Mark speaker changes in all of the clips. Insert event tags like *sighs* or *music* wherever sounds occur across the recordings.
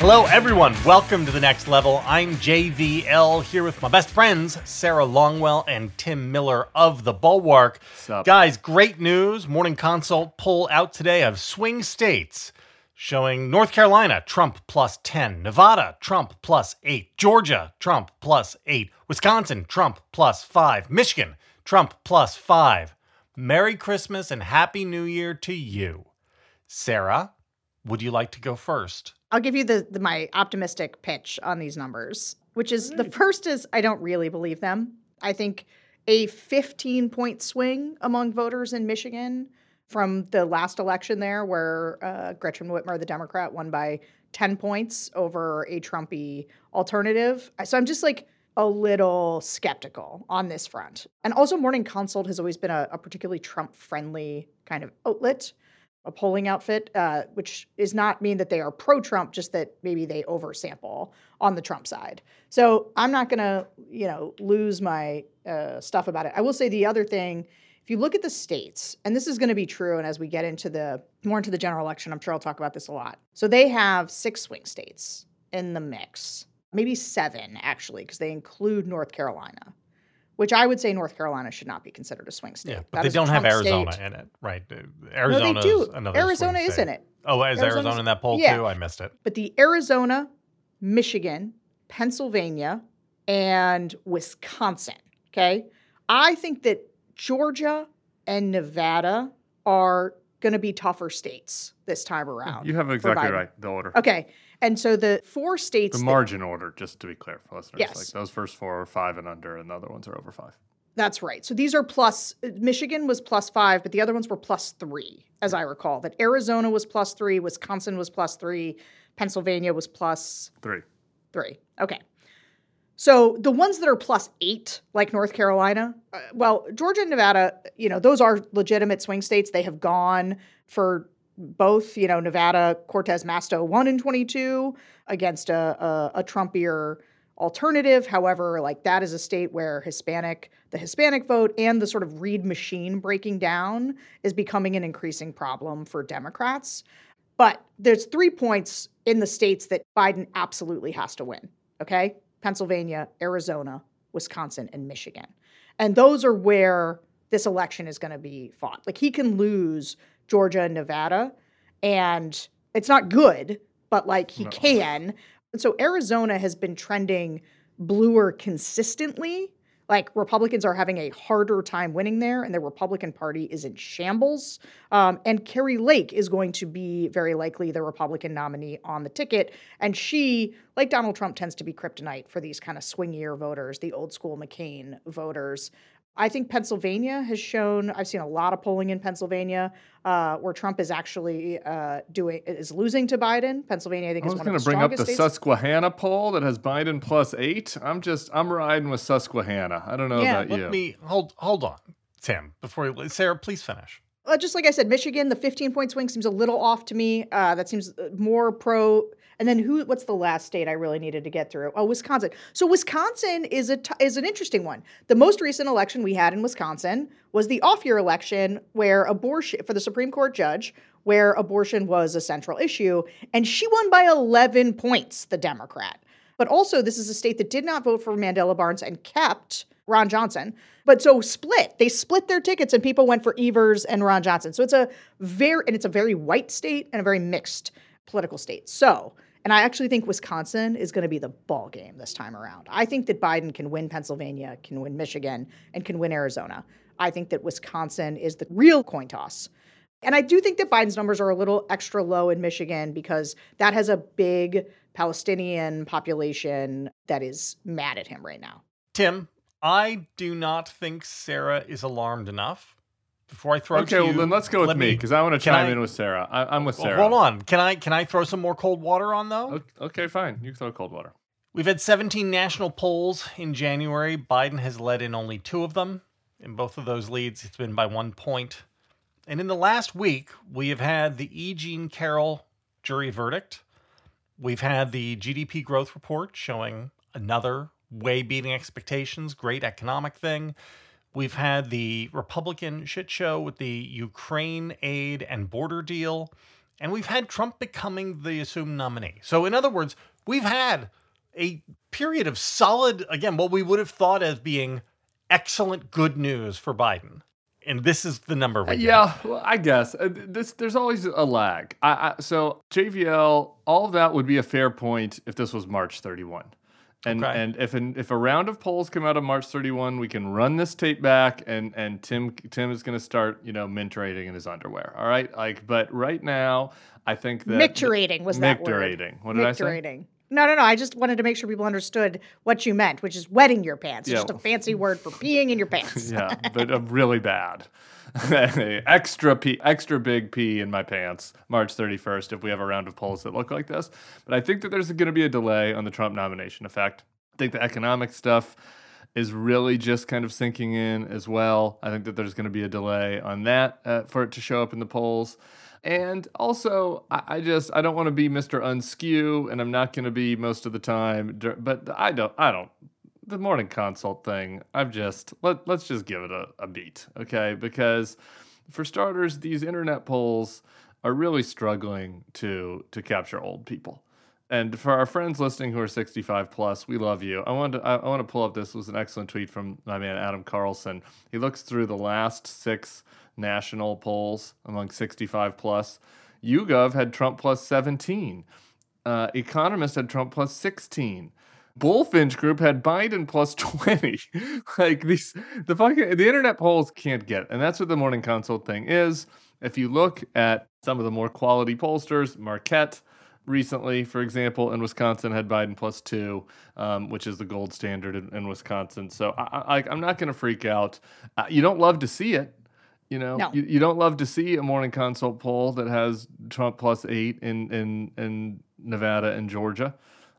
Speaker 1: Hello, everyone. Welcome to the next level. I'm JVL here with my best friends, Sarah Longwell and Tim Miller of the Bulwark.
Speaker 2: up?
Speaker 1: Guys, great news. Morning Consult poll out today of swing states showing North Carolina, Trump plus 10, Nevada, Trump plus 8, Georgia, Trump plus 8, Wisconsin, Trump plus 5, Michigan, Trump plus 5. Merry Christmas and Happy New Year to you. Sarah, would you like to go first?
Speaker 3: I'll give you the, the my optimistic pitch on these numbers, which is the first is I don't really believe them. I think a 15 point swing among voters in Michigan from the last election there, where uh, Gretchen Whitmer, the Democrat, won by 10 points over a Trumpy alternative. So I'm just like a little skeptical on this front. And also, Morning Consult has always been a, a particularly Trump friendly kind of outlet a polling outfit, uh, which does not mean that they are pro Trump, just that maybe they oversample on the Trump side. So I'm not going to, you know, lose my uh, stuff about it. I will say the other thing, if you look at the states, and this is going to be true, and as we get into the more into the general election, I'm sure I'll talk about this a lot. So they have six swing states in the mix, maybe seven actually, because they include North Carolina which I would say North Carolina should not be considered a swing state.
Speaker 1: Yeah, but
Speaker 3: That
Speaker 1: they don't have Arizona
Speaker 3: state.
Speaker 1: in it, right? Uh,
Speaker 3: No,
Speaker 1: Arizona
Speaker 3: they do.
Speaker 1: is another
Speaker 3: Arizona is in it.
Speaker 1: Oh, is
Speaker 3: Arizona's-
Speaker 1: Arizona in that poll
Speaker 3: yeah.
Speaker 1: too? I missed it.
Speaker 3: But the Arizona, Michigan, Pennsylvania, and Wisconsin, okay? I think that Georgia and Nevada are going to be tougher states this time around.
Speaker 2: You have exactly right. The order.
Speaker 3: Okay. And so the four states
Speaker 2: The
Speaker 3: that-
Speaker 2: margin order, just to be clear for listeners.
Speaker 3: Yes.
Speaker 2: Like those first four are five and under, and the other ones are over five.
Speaker 3: That's right. So these are plus, Michigan was plus five, but the other ones were plus three, as I recall. That Arizona was plus three, Wisconsin was plus three, Pennsylvania was plus
Speaker 2: Three.
Speaker 3: three. Okay. So the ones that are plus eight, like North Carolina, uh, well, Georgia and Nevada, you know, those are legitimate swing states. They have gone for both, you know, Nevada, Cortez Masto won in 22 against a, a, a Trumpier alternative. However, like that is a state where Hispanic, the Hispanic vote and the sort of Reid machine breaking down is becoming an increasing problem for Democrats. But there's three points in the states that Biden absolutely has to win. Okay. Pennsylvania, Arizona, Wisconsin, and Michigan. And those are where this election is going to be fought. Like he can lose Georgia and Nevada, and it's not good, but like he
Speaker 2: No.
Speaker 3: can. And so Arizona has been trending bluer consistently. Like Republicans are having a harder time winning there, and the Republican Party is in shambles. Um, and Kari Lake is going to be very likely the Republican nominee on the ticket. And she, like Donald Trump, tends to be kryptonite for these kind of swingier voters, the old school McCain voters. I think Pennsylvania has shown. I've seen a lot of polling in Pennsylvania uh, where Trump is actually uh, doing is losing to Biden. Pennsylvania, I think,
Speaker 2: I
Speaker 3: is
Speaker 2: was
Speaker 3: one
Speaker 2: going to bring up
Speaker 3: strongest
Speaker 2: the
Speaker 3: states.
Speaker 2: Susquehanna poll that has Biden plus eight. I'm just, I'm riding with Susquehanna. I don't know
Speaker 3: Yeah,
Speaker 2: about
Speaker 1: Let
Speaker 2: you.
Speaker 1: me hold hold on, Tim. Before you, Sarah, please finish.
Speaker 3: uh, just like I said, Michigan, the 15 point swing seems a little off to me. Uh, that seems uh, more pro. And then who? What's the last state I really needed to get through? Oh, Wisconsin. So Wisconsin is a t- is an interesting one. The most recent election we had in Wisconsin was the off year election where abortion for the Supreme Court judge, where abortion was a central issue, and she won by 11 points. The Democrat. But also, this is a state that did not vote for Mandela Barnes and kept Ron Johnson. But so split. They split their tickets and people went for Evers and Ron Johnson. So it's a very and it's a very white state and a very mixed political state. So, and I actually think Wisconsin is going to be the ball game this time around. I think that Biden can win Pennsylvania, can win Michigan, and can win Arizona. I think that Wisconsin is the real coin toss. And I do think that Biden's numbers are a little extra low in Michigan because that has a big Palestinian population that is mad at him right now.
Speaker 1: Tim, I do not think Sarah is alarmed enough. Before I throw
Speaker 2: Okay,
Speaker 1: to
Speaker 2: well
Speaker 1: you,
Speaker 2: then let's go with me because I want to chime
Speaker 1: I-
Speaker 2: in with Sarah. I, I'm with
Speaker 1: Well,
Speaker 2: Sarah.
Speaker 1: hold on. Can I can I throw some more cold water on though?
Speaker 2: Okay, fine. You can throw cold water.
Speaker 1: We've had 17 national polls in January. Biden has led in only two of them. In both of those leads, it's been by one point. And in the last week, we have had the E. Jean Carroll jury verdict. We've had the GDP growth report showing another way beating expectations, great economic thing. We've had the Republican shit show with the Ukraine aid and border deal. and we've had Trump becoming the assumed nominee. So, in other words, we've had a period of solid, again, what we would have thought as being excellent good news for Biden. And this is the number we.
Speaker 2: Yeah, well, I guess uh, this. There's always a lag. I, I, so JVL, all of that would be a fair point if this was March 31. And
Speaker 1: Okay.
Speaker 2: and if an, if a round of polls come out on March 31, we can run this tape back, and and Tim Tim is going to start you know minturating in his underwear. All right, like but right now, I think that
Speaker 3: Micturating was that word.
Speaker 2: Micturating. What did I say?
Speaker 3: No, no, no. I just wanted to make sure people understood what you meant, which is wetting your pants. It's
Speaker 2: Yeah.
Speaker 3: just a fancy word for peeing in your *laughs* pants.
Speaker 2: yeah, but uh, really bad. *laughs* extra P, extra big P in my pants. March 31st. If we have a round of polls that look like this, but I think that there's going to be a delay on the Trump nomination effect. I think the economic stuff is really just kind of sinking in as well. I think that there's going to be a delay on that uh, for it to show up in the polls. And also, I, I just I don't want to be Mr. Unskew, and I'm not going to be most of the time. But I don't I don't the morning consult thing. I've just let let's just give it a, a beat, okay? Because for starters, these internet polls are really struggling to to capture old people. And for our friends listening who are 65 plus, we love you. I want to I, I want to pull up this was an excellent tweet from my man Adam Carlson. He looks through the last six national polls among 65 plus. YouGov had Trump plus 17. Uh, Economist had Trump plus 16. Bullfinch Group had Biden plus *laughs* 20. like these, the fucking, the internet polls can't get. And that's what the morning consult thing is. If you look at some of the more quality pollsters, Marquette recently, for example, in Wisconsin had Biden plus two, um, which is the gold standard in, in Wisconsin. So I, I, I'm not going to freak out. Uh, you don't love to see it. You know,
Speaker 3: No.
Speaker 2: you, you don't love to see a morning consult poll that has Trump plus eight in, in, in Nevada and Georgia.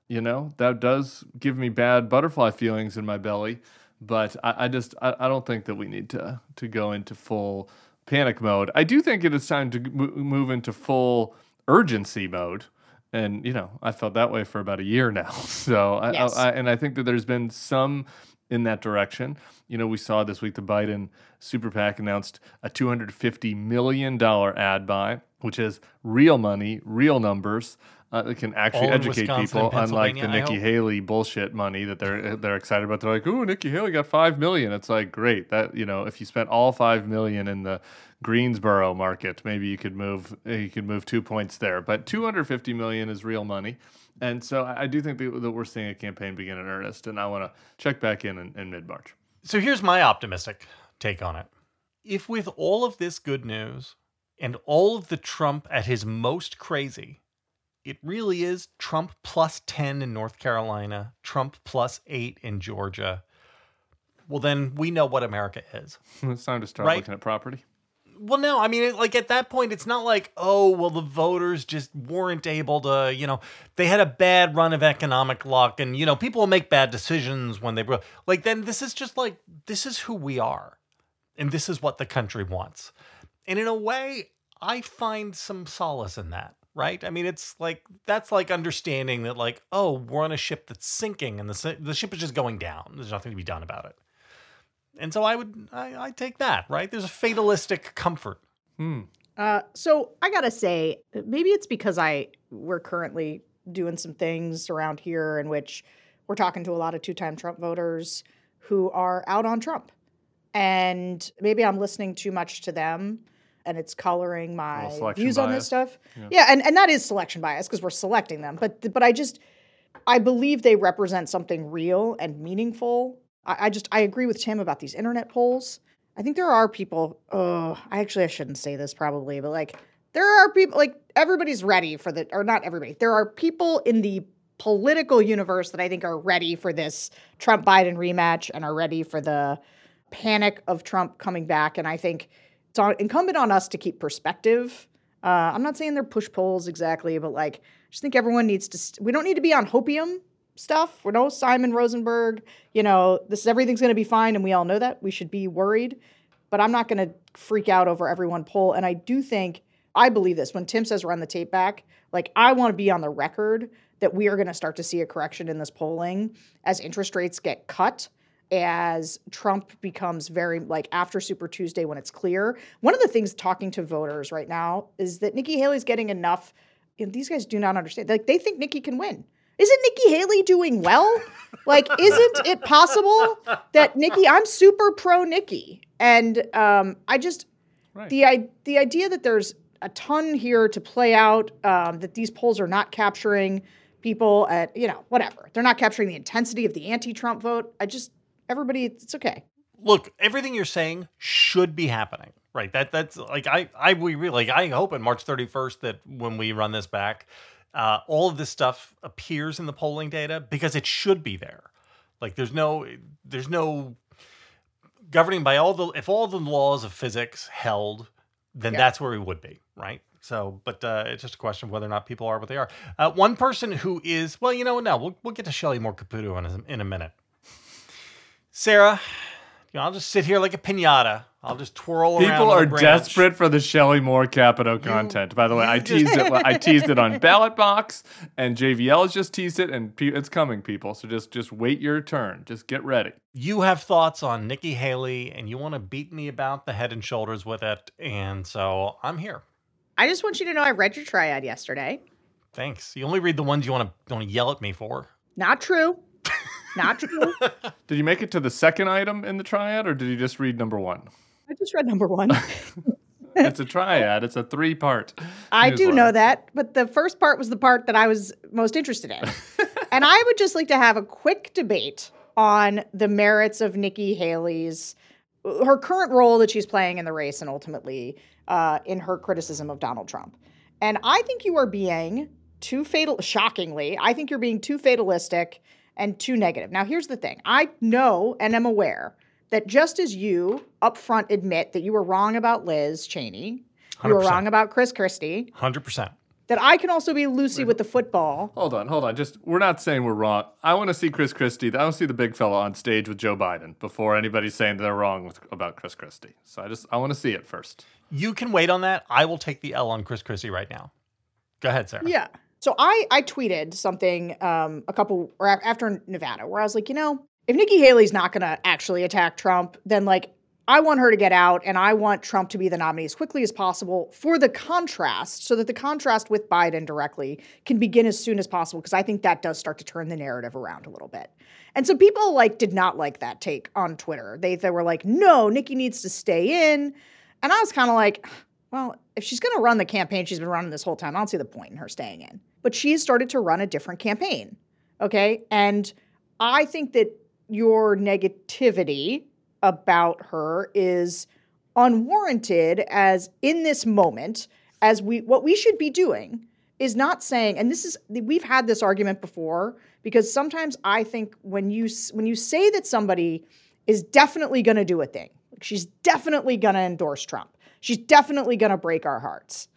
Speaker 2: You know, that does give me bad butterfly feelings in my belly. But I, I just I, I don't think that we need to to go into full panic mode. I do think it is time to move into full urgency mode. And you know, I felt that way for about a year *laughs* now. So I,
Speaker 3: Yes.
Speaker 2: I, I and I think that there's been some in that direction. You know, we saw this week the Biden super PAC announced a $250 million ad buy, which is real money, real numbers uh, that can actually
Speaker 1: All
Speaker 2: educate people, unlike the Nikki. Haley bullshit money that they're they're excited about. They're like, "Ooh, Nikki Haley got five million. It's like great that you know if you spent all five million in the Greensboro market, maybe you could move you could move two points there. But 250 million is real money. And so I I do think that that we're seeing a campaign begin in earnest, and I want to check back in in, in mid March.
Speaker 1: So here's my optimistic take on it. If with all of this good news and all of the Trump at his most crazy, it really is Trump plus 10 in North Carolina, Trump plus 8 in Georgia, well, then we know what America is. *laughs*
Speaker 2: It's time to start
Speaker 1: Right.
Speaker 2: looking at property.
Speaker 1: Well, no, I mean, like at that point, it's not like, oh, well, the voters just weren't able to, you know, they had a bad run of economic luck, and you know, people will make bad decisions when they like. Then this is just like this is who we are, and this is what the country wants, and in a way, I find some solace in that. Right? I mean, it's like that's like understanding that, like, oh, we're on a ship that's sinking, and the the ship is just going down. There's nothing to be done about it. And so I would, I, I take that, right? There's a fatalistic comfort.
Speaker 2: Hmm.
Speaker 3: Uh, so I gotta say, maybe it's because I we're currently doing some things around here in which we're talking to a lot of two-time Trump voters who are out on Trump, and maybe I'm listening too much to them, and it's coloring my views on this stuff.
Speaker 2: Yeah.
Speaker 3: Yeah, and, and that is selection bias because we're selecting them. But but I just I believe they represent something real and meaningful. I, I just I agree with Tim about these internet polls. I think there are people. Oh, I actually I shouldn't say this probably, but like there are people like everybody's ready for the or not everybody. There are people in the political universe that I think are ready for this Trump Biden rematch and are ready for the panic of Trump coming back. And I think it's incumbent on us to keep perspective. Uh, I'm not saying they're push polls exactly, but like, I just think everyone needs to. St- we don't need to be on hopium stuff. We're no Simon Rosenberg. You know, this everything's going to be fine, and we all know that. We should be worried, but I'm not going to freak out over every one poll. And I do think I believe this when Tim says run the tape back. Like, I want to be on the record that we are going to start to see a correction in this polling as interest rates get cut as Trump becomes very like after Super Tuesday when it's clear. One of the things talking to voters right now is that Nikki Haley's getting enough. And these guys do not understand. Like they think Nikki can win. Isn't Nikki Haley doing well? Like, *laughs* isn't it possible that Nikki? I'm super pro Nikki, and um, I just
Speaker 2: Right.
Speaker 3: the I, the idea that there's a ton here to play out. Um, that these polls are not capturing people at you know whatever. They're not capturing the intensity of the anti-Trump vote. I just everybody, it's okay.
Speaker 1: Look, everything you're saying should be happening. Right. That that's like I I we really like I hope on March 31st that when we run this back, uh, all of this stuff appears in the polling data because it should be there. Like there's no there's no governing by all the if all the laws of physics held, then
Speaker 3: Yeah.
Speaker 1: that's where we would be, right? So, but uh, it's just a question of whether or not people are what they are. Uh, one person who is well, you know, no, we'll we'll get to Shelley Moore Caputo in a, in a minute. Sarah, you know, I'll just sit here like a pinata. I'll just twirl around.
Speaker 2: People are
Speaker 1: branch.
Speaker 2: desperate for the Shelley Moore Capito content. By the way, I teased it. I teased it on *laughs* Ballot Box, and JVL has just teased it, and it's coming, people. So just just wait your turn. Just get ready.
Speaker 1: You have thoughts on Nikki Haley, and you want to beat me about the head and shoulders with it, and so I'm here.
Speaker 3: I just want you to know I read your triad yesterday.
Speaker 1: Thanks. You only read the ones you want to want to yell at me for.
Speaker 3: Not true. Not true. *laughs*
Speaker 2: Did you make it to the second item in the triad, or did you just read number one?
Speaker 3: I just read number one. *laughs*
Speaker 2: It's a triad. It's a three part.
Speaker 3: I do know that, but the first part was the part that I was most interested in. *laughs* and I would just like to have a quick debate on the merits of Nikki Haley's her current role that she's playing in the race and ultimately uh, in her criticism of Donald Trump. And I think you are being too fatal shockingly, I think you're being too fatalistic and too negative. Now here's the thing. I know and am aware that just as you upfront admit that you were wrong about Liz Cheney, you were wrong about Chris Christie,
Speaker 1: Hundred percent.
Speaker 3: that I can also be Lucy with the football.
Speaker 2: Hold on, hold on. Just we're not saying we're wrong. I want to see Chris Christie. I want to see the big fella on stage with Joe Biden before anybody's saying they're wrong with, about Chris Christie. So I just I want to see it first.
Speaker 1: You can wait on that. I will take the L on Chris Christie right now. Go ahead, Sarah.
Speaker 3: Yeah. So I I tweeted something um, a couple or after Nevada where I was like, you know, if Nikki Haley's not going to actually attack Trump, then like I want her to get out and I want Trump to be the nominee as quickly as possible for the contrast so that the contrast with Biden directly can begin as soon as possible because I think that does start to turn the narrative around a little bit. And so people like did not like that take on Twitter. They they were like, "No, Nikki needs to stay in." And I was kind of like, well, if she's going to run the campaign she's been running this whole time, I don't see the point in her staying in. But she has started to run a different campaign. Okay. And I think that your negativity about her is unwarranted as in this moment as we what we should be doing is not saying and this is we've had this argument before because sometimes i think when you when you say that somebody is definitely going to do a thing like she's definitely going to endorse trump she's definitely going to break our hearts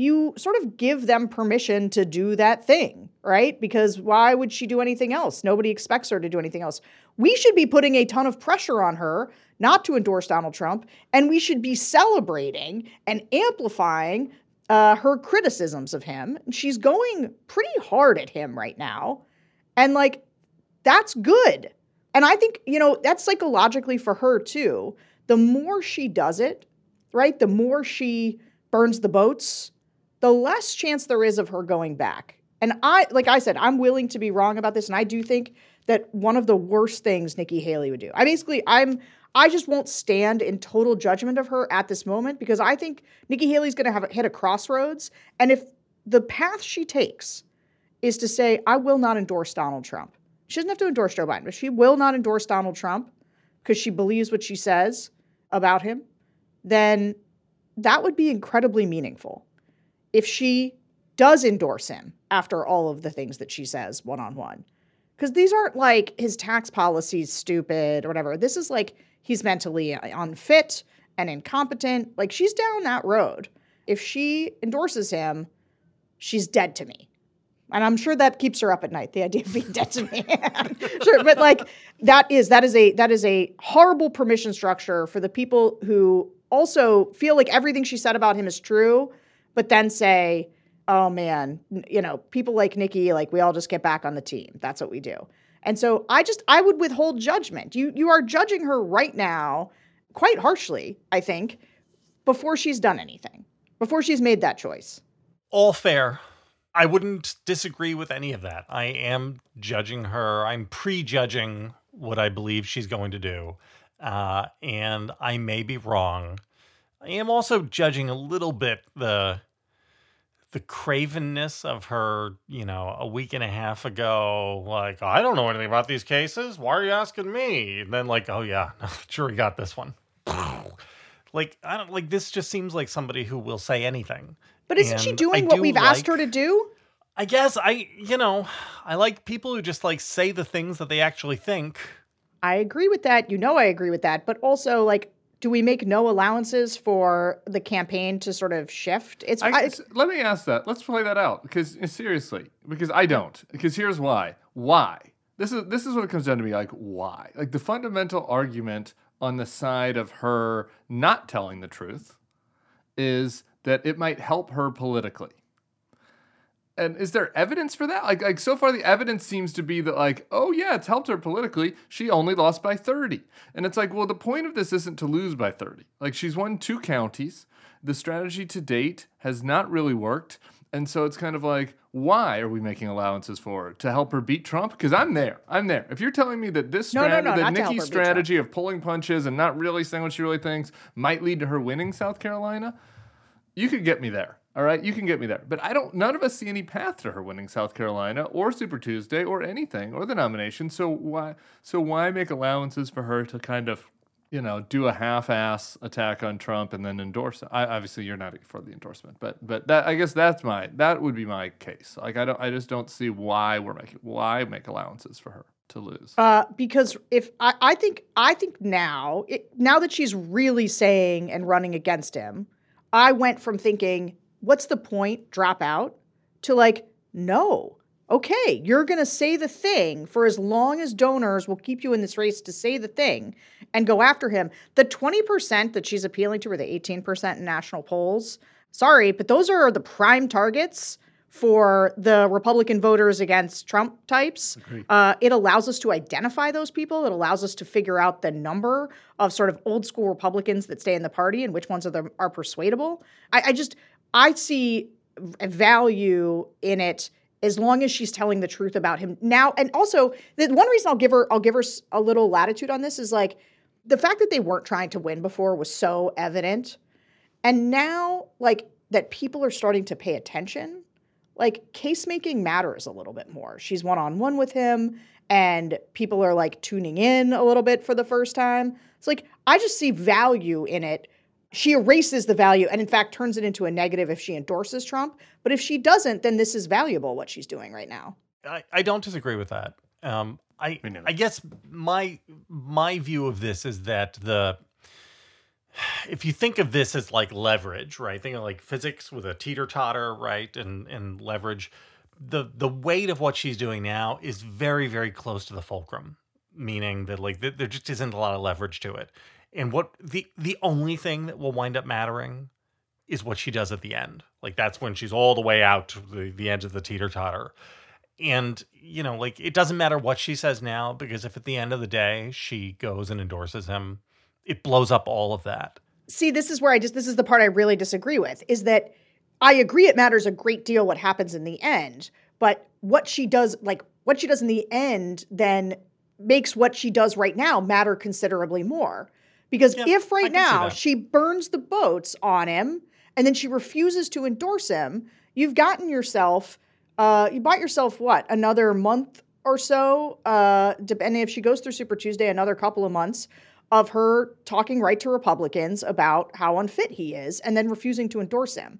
Speaker 3: you sort of give them permission to do that thing, right? Because why would she do anything else? Nobody expects her to do anything else. We should be putting a ton of pressure on her not to endorse Donald Trump, and we should be celebrating and amplifying uh, her criticisms of him. She's going pretty hard at him right now. And like, that's good. And I think, you know, that's psychologically for her too. The more she does it, right? The more she burns the boats, the less chance there is of her going back. And I, like I said, I'm willing to be wrong about this. And I do think that one of the worst things Nikki Haley would do. I basically, I'm, I just won't stand in total judgment of her at this moment because I think Nikki Haley's going to have hit a crossroads. And if the path she takes is to say, I will not endorse Donald Trump, she doesn't have to endorse Joe Biden, but she will not endorse Donald Trump because she believes what she says about him, then that would be incredibly meaningful if she does endorse him after all of the things that she says one on one. Because these aren't like his tax policies stupid or whatever. This is like he's mentally unfit and incompetent. Like she's down that road. If she endorses him, she's dead to me. And I'm sure that keeps her up at night, the idea of being dead to me. *laughs* sure, but like that is that is a that is a horrible permission structure for the people who also feel like everything she said about him is true, but then say, "Oh man, you know, people like Nikki, like we all just get back on the team. That's what we do." And so I just I would withhold judgment. You you are judging her right now quite harshly, I think, before she's done anything. Before she's made that choice.
Speaker 1: All fair. I wouldn't disagree with any of that. I am judging her. I'm prejudging what I believe she's going to do. Uh, and I may be wrong. I am also judging a little bit the the cravenness of her, you know, a week and a half ago, like, I don't know anything about these cases. Why are you asking me? And then like, oh yeah, *laughs* sure we got this one. *laughs* like, I don't like this just seems like somebody who will say anything.
Speaker 3: But isn't she doing what we've like, asked her to do?
Speaker 1: I guess I, you know, I like people who just like say the things that they actually think.
Speaker 3: I agree with that. You know, I agree with that. But also, like, do we make no allowances for the campaign to sort of shift?
Speaker 2: It's, I, I, let me ask that. Let's play that out because uh, seriously, because I don't. Because here's why. Why? This is this is what it comes down to me. Like why? Like the fundamental argument on the side of her not telling the truth is that it might help her politically and is there evidence for that? Like, like so far, the evidence seems to be that, like, oh yeah, it's helped her politically. She only lost by 30. And it's like, well, the point of this isn't to lose by 30. Like, she's won two counties. The strategy to date has not really worked. And so it's kind of like, why are we making allowances for her? To help her beat Trump? Because I'm there. I'm there. If you're telling me that this
Speaker 3: no,
Speaker 2: strat-
Speaker 3: no, no,
Speaker 2: that Nikki's strategy of pulling punches and not really saying what she really thinks might lead to her winning South Carolina, you could get me there. All right, you can get me there. But I don't none of us see any path to her winning South Carolina or Super Tuesday or anything or the nomination. So why so why make allowances for her to kind of, you know, do a half-ass attack on Trump and then endorse? I, obviously you're not for the endorsement, but but that I guess that's my that would be my case. Like I don't I just don't see why we're making why make allowances for her to lose.
Speaker 3: Uh, because if I, I think I think now it, now that she's really saying and running against him, I went from thinking what's the point? Drop out to like, no. Okay, you're going to say the thing for as long as donors will keep you in this race to say the thing and go after him. The 20% that she's appealing to, or the 18% in national polls, sorry, but those are the prime targets for the Republican voters against Trump types. Uh, it allows us to identify those people. It allows us to figure out the number of sort of old school Republicans that stay in the party and which ones of them are persuadable. I, I just I see value in it as long as she's telling the truth about him now. And also, the one reason I'll give her I'll give her a little latitude on this is like the fact that they weren't trying to win before was so evident, and now like that people are starting to pay attention. Like case making matters a little bit more. She's one on one with him, and people are like tuning in a little bit for the first time. It's like I just see value in it she erases the value and in fact turns it into a negative if she endorses Trump. But if she doesn't, then this is valuable what she's doing right now.
Speaker 1: I, I don't disagree with that. Um, I I guess my my view of this is that the if you think of this as like leverage, right? Think of like physics with a teeter totter, right? And and leverage. The the weight of what she's doing now is very very close to the fulcrum, meaning that like there just isn't a lot of leverage to it. And what the the only thing that will wind up mattering is what she does at the end. Like that's when she's all the way out to the, the edge of the teeter totter. And, you know, like it doesn't matter what she says now, because if at the end of the day she goes and endorses him, it blows up all of that.
Speaker 3: See, this is where I just this is the part I really disagree with, is that I agree it matters a great deal what happens in the end, but what she does, like what she does in the end, then makes what she does right now matter considerably more. Because yeah, if right now she burns the boats on him and then she refuses to endorse him, you've gotten yourself, uh, you bought yourself what, another month or so, uh, depending if she goes through Super Tuesday, another couple of months of her talking right to Republicans about how unfit he is and then refusing to endorse him.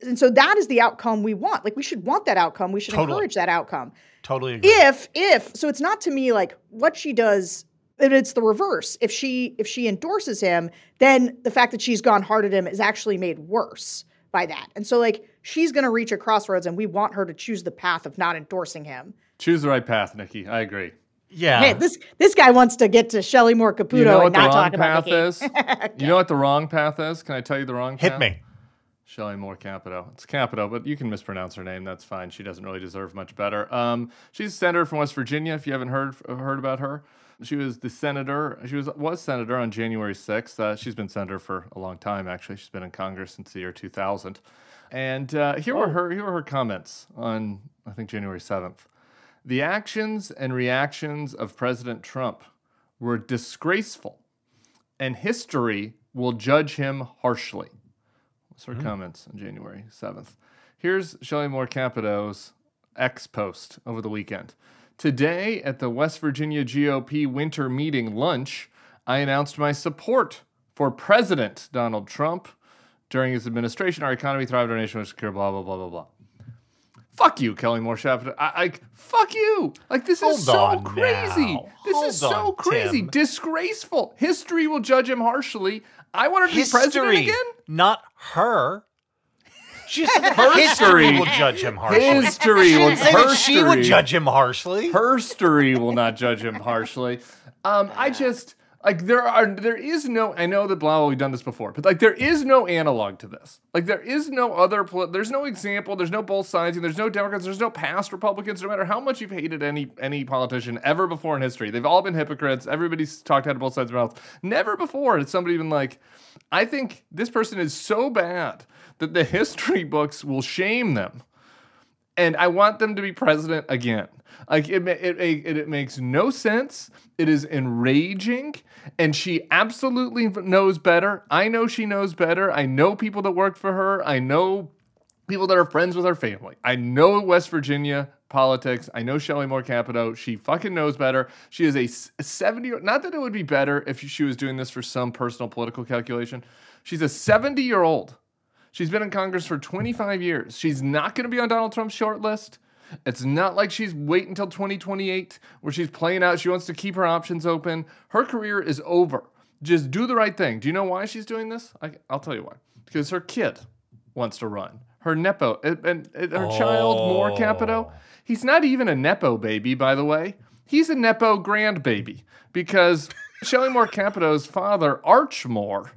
Speaker 3: And so that is the outcome we want. Like we should want that outcome. We should totally. encourage that outcome.
Speaker 1: Totally agree.
Speaker 3: If if so it's not to me like what she does it's the reverse. If she if she endorses him, then the fact that she's gone hard at him is actually made worse by that. And so like she's going to reach a crossroads and we want her to choose the path of not endorsing him.
Speaker 2: Choose the right path, Nikki. I agree.
Speaker 1: Yeah.
Speaker 3: Hey, this this guy wants to get to Shelley Moore Caputo
Speaker 2: you know
Speaker 3: and not talk
Speaker 2: about
Speaker 3: Nikki.
Speaker 2: is? okay. *laughs* You know what the wrong path is? Can I tell you the wrong
Speaker 1: Hit
Speaker 2: path?
Speaker 1: Hit me.
Speaker 2: Shelley Moore Capito. It's Capito, but you can mispronounce her name. That's fine. She doesn't really deserve much better. Um, she's a senator from West Virginia. If you haven't heard heard about her, she was the senator. She was was senator on January sixth. Uh, she's been senator for a long time. Actually, she's been in Congress since the year two thousand. And uh, here were her here were her comments on I think January seventh. The actions and reactions of President Trump were disgraceful, and history will judge him harshly. What's her comments on January 7th? Here's Shelley Moore Capito's X post over the weekend. Today at the West Virginia GOP winter meeting lunch, I announced my support for President Donald Trump. During his administration, our economy thrived, our nation was secure, blah, blah, blah, blah, blah. Fuck you, Kelly Moore Capito. I, I fuck you. Like this
Speaker 1: Hold
Speaker 2: is so crazy.
Speaker 1: now.
Speaker 2: This
Speaker 1: Hold
Speaker 2: is so crazy.
Speaker 1: Tim.
Speaker 2: Disgraceful. History will judge him harshly. I want her to be president again.
Speaker 1: not her. She said *laughs* that
Speaker 2: History.
Speaker 1: history will judge him harshly.
Speaker 2: History will
Speaker 1: Say that she would judge him harshly.
Speaker 2: Herstory will not judge him harshly. Um, I just like there are there is no I know that blah blah we've done this before, but like there is no analog to this. Like there is no other there's no example, there's no both sides, and there's no Democrats, there's no past Republicans, no matter how much you've hated any any politician ever before in history. They've all been hypocrites. Everybody's talked out of both sides of their mouth. Never before has somebody been like, I think this person is so bad that the history books will shame them and I want them to be president again. Like it, it, it, it makes no sense. It is enraging, and she absolutely knows better. I know she knows better. I know people that work for her. I know people that are friends with her family. I know West Virginia politics. I know Shelley Moore Capito. She fucking knows better. She is a 70 year not that it would be better if she was doing this for some personal political calculation. She's a 70 year old She's been in Congress for 25 years. She's not going to be on Donald Trump's short list. It's not like she's waiting until 2028 where she's playing out. She wants to keep her options open. Her career is over. Just do the right thing. Do you know why she's doing this? I, I'll tell you why. Because her kid wants to run. Her nepo and, and, and her child, Moore oh. Capito. He's not even a nepo baby, by the way. He's a nepo grandbaby because Shelley Moore Capito's father, Arch Moore,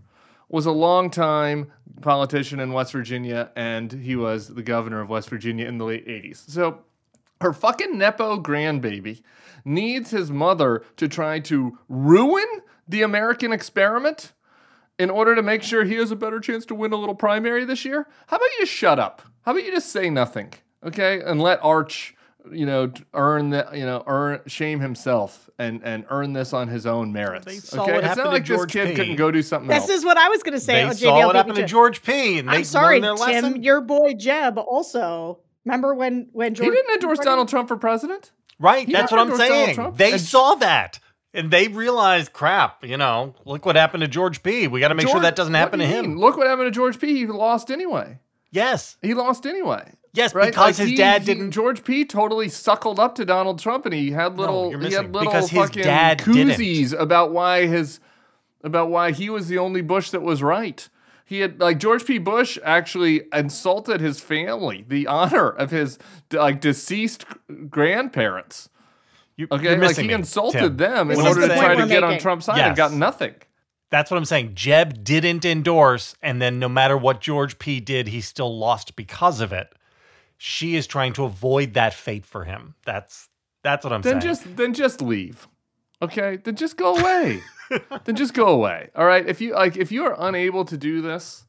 Speaker 2: was a longtime politician in West Virginia, and he was the governor of West Virginia in the late 80s. So her fucking Nepo grandbaby needs his mother to try to ruin the American experiment in order to make sure he has a better chance to win a little primary this year. How about you just shut up? How about you just say nothing, okay? And let Arch, you know, earn the, you know, earn shame himself and and earn this on his own merits.
Speaker 1: They saw
Speaker 2: okay,
Speaker 1: what
Speaker 2: it's
Speaker 1: happened
Speaker 2: not
Speaker 1: to
Speaker 2: like
Speaker 1: George
Speaker 2: this kid
Speaker 1: P.
Speaker 2: couldn't go do something
Speaker 3: This
Speaker 2: else.
Speaker 3: is what I was going to say.
Speaker 1: They
Speaker 3: oh,
Speaker 1: saw
Speaker 3: JVL
Speaker 1: what happened to George P. And they
Speaker 3: I'm sorry,
Speaker 1: their
Speaker 3: Tim.
Speaker 1: lesson.
Speaker 3: Your boy Jeb also. Remember when when
Speaker 2: he
Speaker 3: George
Speaker 2: didn't endorse Donald Trump for president.
Speaker 1: Right,
Speaker 2: He
Speaker 1: that's what I'm saying. They
Speaker 2: And-
Speaker 1: saw that. And they realized, crap, you know, look what happened to George P. We got to make sure that doesn't happen
Speaker 2: do
Speaker 1: to him.
Speaker 2: mean? Look what happened to George P. He lost anyway.
Speaker 1: Yes.
Speaker 2: He lost anyway.
Speaker 1: Yes,
Speaker 2: Right?
Speaker 1: because
Speaker 2: Like,
Speaker 1: his
Speaker 2: he-
Speaker 1: dad
Speaker 2: he-
Speaker 1: didn't.
Speaker 2: George P. totally suckled up to Donald Trump, and he had little,
Speaker 1: you're
Speaker 2: he
Speaker 1: missing.
Speaker 2: had little
Speaker 1: Because his
Speaker 2: fucking
Speaker 1: dad didn't.
Speaker 2: about why his, about why he was the only Bush that was right. He had like George P. Bush actually insulted his family, the honor of his like deceased grandparents.
Speaker 1: You,
Speaker 2: Okay,
Speaker 1: you're
Speaker 2: like he
Speaker 1: me,
Speaker 2: insulted
Speaker 1: Tim.
Speaker 2: them
Speaker 3: This
Speaker 2: in order to try to get on. Trump's side and got nothing.
Speaker 1: That's what I'm saying. Jeb didn't endorse, and then no matter what George P. did, he still lost because of it. She is trying to avoid that fate for him. That's that's what I'm
Speaker 2: then
Speaker 1: saying.
Speaker 2: Then just then just leave okay then just go away *laughs* then just go away all right if you like if you are unable to do this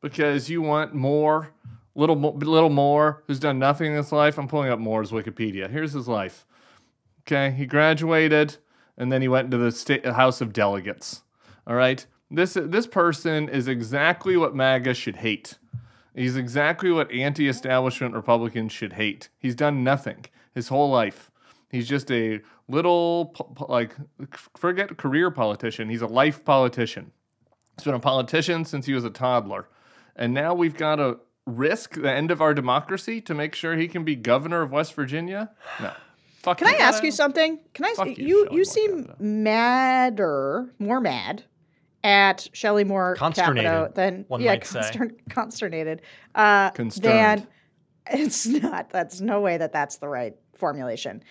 Speaker 2: because you want more little little more who's done nothing in his life i'm pulling up moore's wikipedia here's his life okay he graduated and then he went into the state house of delegates all right this this person is exactly what maga should hate He's exactly what anti-establishment Republicans should hate. He's done nothing his whole life. He's just a little like forget career politician. He's a life politician. He's been a politician since he was a toddler, and now we've got to risk the end of our democracy to make sure he can be governor of West Virginia. No, fuck.
Speaker 3: Can I ask you something? Can I?
Speaker 2: Fuck you,
Speaker 3: you you seem madder, more mad at Shelley Moore
Speaker 1: Consternated,
Speaker 3: Capito than
Speaker 1: one
Speaker 3: yeah,
Speaker 1: might say.
Speaker 3: consternated. Uh,
Speaker 2: Concerned.
Speaker 3: Than, *laughs* it's not. That's no way that that's the right formulation.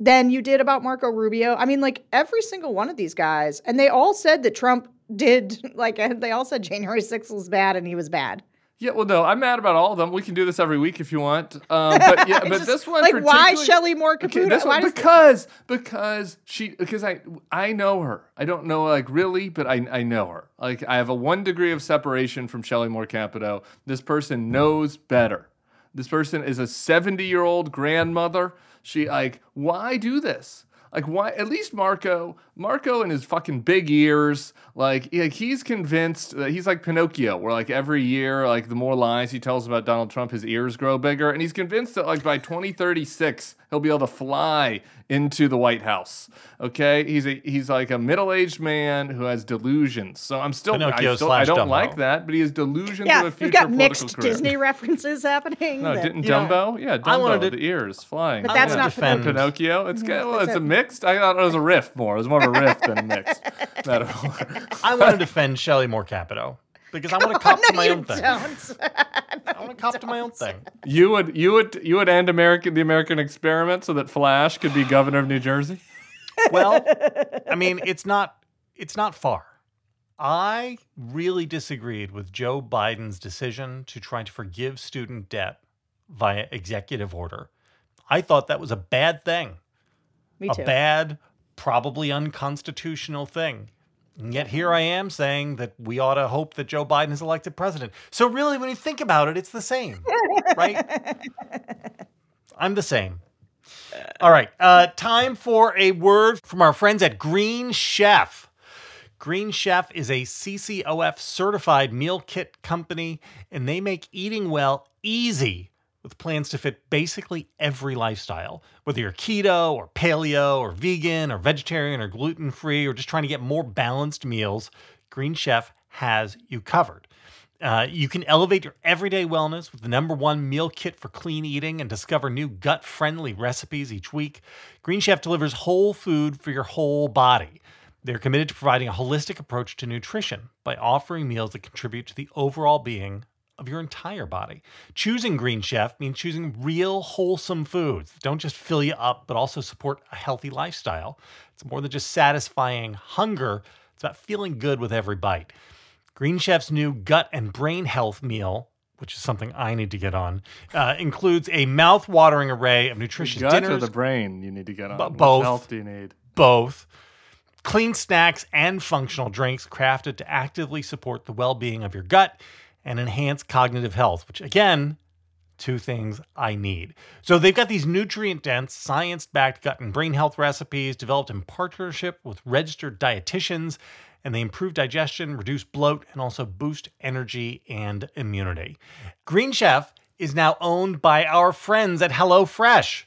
Speaker 3: Than you did about Marco Rubio. I mean, like every single one of these guys, and they all said that Trump did. *laughs* Like they all said January 6th was bad and he was bad.
Speaker 2: Yeah, well, no, I'm mad about all of them. We can do this every week if you want. Um, but yeah, *laughs* but
Speaker 3: Just,
Speaker 2: this one,
Speaker 3: like, why Shelley Moore
Speaker 2: Okay,
Speaker 3: Caputo?
Speaker 2: this
Speaker 3: why
Speaker 2: one, because because she because I I know her. I don't know like really, but I I know her. Like I have a one degree of separation from Shelley Moore Capito. This person knows better. This person is a 70 year old grandmother. She like why do this? Like why? At least Marco, Marco and his fucking big ears. Like, like he's convinced that he's like Pinocchio, where like every year, like the more lies he tells about Donald Trump, his ears grow bigger, and he's convinced that like by 2036 he'll be able to fly into the White House. Okay, he's a he's like a middle aged man who has delusions. So I'm still, I,
Speaker 1: Pinocchio
Speaker 2: still I don't
Speaker 1: Dumbo.
Speaker 2: like that, but he has delusions
Speaker 3: yeah,
Speaker 2: of a future
Speaker 3: we've
Speaker 2: got
Speaker 3: mixed
Speaker 2: career.
Speaker 3: Disney references *laughs* happening.
Speaker 2: No,
Speaker 3: that,
Speaker 2: didn't
Speaker 3: you know,
Speaker 2: Dumbo? Yeah,
Speaker 1: I wanted
Speaker 2: Dumbo,
Speaker 1: to-
Speaker 2: the ears flying.
Speaker 3: But that's
Speaker 2: yeah.
Speaker 3: not
Speaker 1: defend-
Speaker 2: Pinocchio. It's mm-hmm. good. Well,
Speaker 3: that's
Speaker 2: it's a
Speaker 3: it.
Speaker 2: mixed. I thought it was a riff more. It was more of a riff than a mixed *laughs* metaphor.
Speaker 1: I want to defend Shelley Moore Capito because I want to cop
Speaker 3: no,
Speaker 1: to my own thing.
Speaker 3: don't.
Speaker 1: I want to cop to my own thing.
Speaker 2: you would, you would, you would end American, the American experiment, so that Flash could be governor of New Jersey.
Speaker 1: Well, I mean, it's not it's not far. I really disagreed with Joe Biden's decision to try to forgive student debt via executive order. I thought that was a bad thing.
Speaker 3: Me
Speaker 1: a
Speaker 3: too.
Speaker 1: bad, probably unconstitutional thing. And yet here I am saying that we ought to hope that Joe Biden is elected president. So really, when you think about it, it's the same, right? *laughs* I'm the same. All right, uh, time for a word from our friends at Green Chef. Green Chef is a CCOF certified meal kit company, and they make eating well easy with plans to fit basically every lifestyle. Whether you're keto or paleo or vegan or vegetarian or gluten free or just trying to get more balanced meals, Green Chef has you covered. Uh, you can elevate your everyday wellness with the number one meal kit for clean eating and discover new gut friendly recipes each week. Green Chef delivers whole food for your whole body. They're committed to providing a holistic approach to nutrition by offering meals that contribute to the overall being of your entire body. Choosing Green Chef means choosing real, wholesome foods that don't just fill you up, but also support a healthy lifestyle. It's more than just satisfying hunger, it's about feeling good with every bite. Green Chef's new gut and brain health meal, which is something I need to get on, uh, includes a mouth-watering array of nutritious
Speaker 2: Gut or
Speaker 1: dinners,
Speaker 2: the brain you need to get on. Which
Speaker 1: both.
Speaker 2: health do you need?
Speaker 1: both, clean snacks and functional drinks crafted to actively support the well-being of your gut and enhance cognitive health, which again, two things I need. So they've got these nutrient-dense, science-backed gut and brain health recipes developed in partnership with registered dietitians and they improve digestion, reduce bloat, and also boost energy and immunity. Green Chef is now owned by our friends at HelloFresh,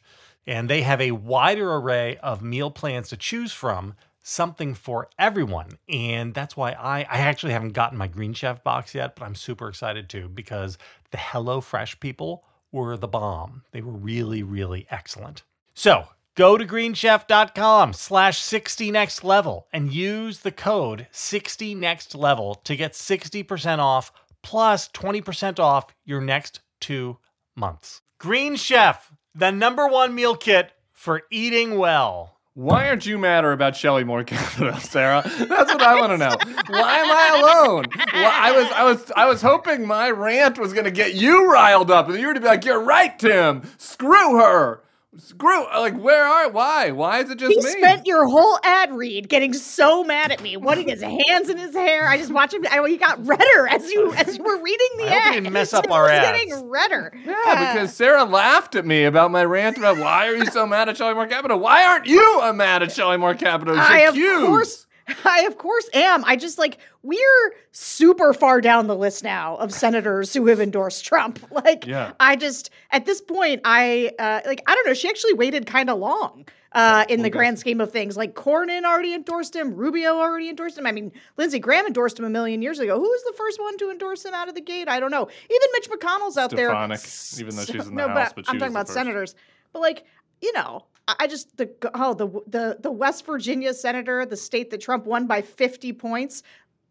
Speaker 1: and they have a wider array of meal plans to choose from, something for everyone. And that's why I, I actually haven't gotten my Green Chef box yet, but I'm super excited to because the HelloFresh people were the bomb. They were really, really excellent. So go to greenchef.com slash 60 next level and use the code 60 next level to get 60% off plus 20% off your next two months. Green Chef, the number one meal kit for eating well.
Speaker 2: Why aren't you madder about Shelley Moore Capito, *laughs* Sarah? That's what I want to know. Why am I alone? Why, I was, I was, I was hoping my rant was going to get you riled up, and you were to be like, "You're right, Tim. Screw her. Screw. Like, where are? Why? Why is it just
Speaker 3: He
Speaker 2: me?"
Speaker 3: spent your whole ad read getting so mad at me, putting his hands in his hair. I just watched him. I, he got redder as you as you were reading the
Speaker 1: I hope
Speaker 3: ad.
Speaker 1: you didn't mess *laughs* up our
Speaker 3: was
Speaker 1: ads.
Speaker 3: Getting redder.
Speaker 2: Yeah, because Sarah laughed at me about my rant about why are you so mad at Shelley Moore Capito? Why aren't you uh, mad at Shelley Moore Capito? She's
Speaker 3: I of course, *laughs* I of course am. I just like we're super far down the list now of senators who have endorsed Trump. *laughs* Like,
Speaker 2: Yeah.
Speaker 3: I just at this point, I uh, like I don't know. She actually waited kind of long. Uh, in the grand scheme of things, like Cornyn already endorsed him, Rubio already endorsed him. I mean, Lindsey Graham endorsed him a million years ago. Who was the first one to endorse him out of the gate? I don't know. Even Mitch McConnell's out there.
Speaker 2: Stefanik, even though she's in the
Speaker 3: no,
Speaker 2: House,
Speaker 3: but
Speaker 2: but
Speaker 3: I'm talking about
Speaker 2: first.
Speaker 3: senators. But like, you know, I I just the oh the the the West Virginia senator, the state that Trump won by 50 points.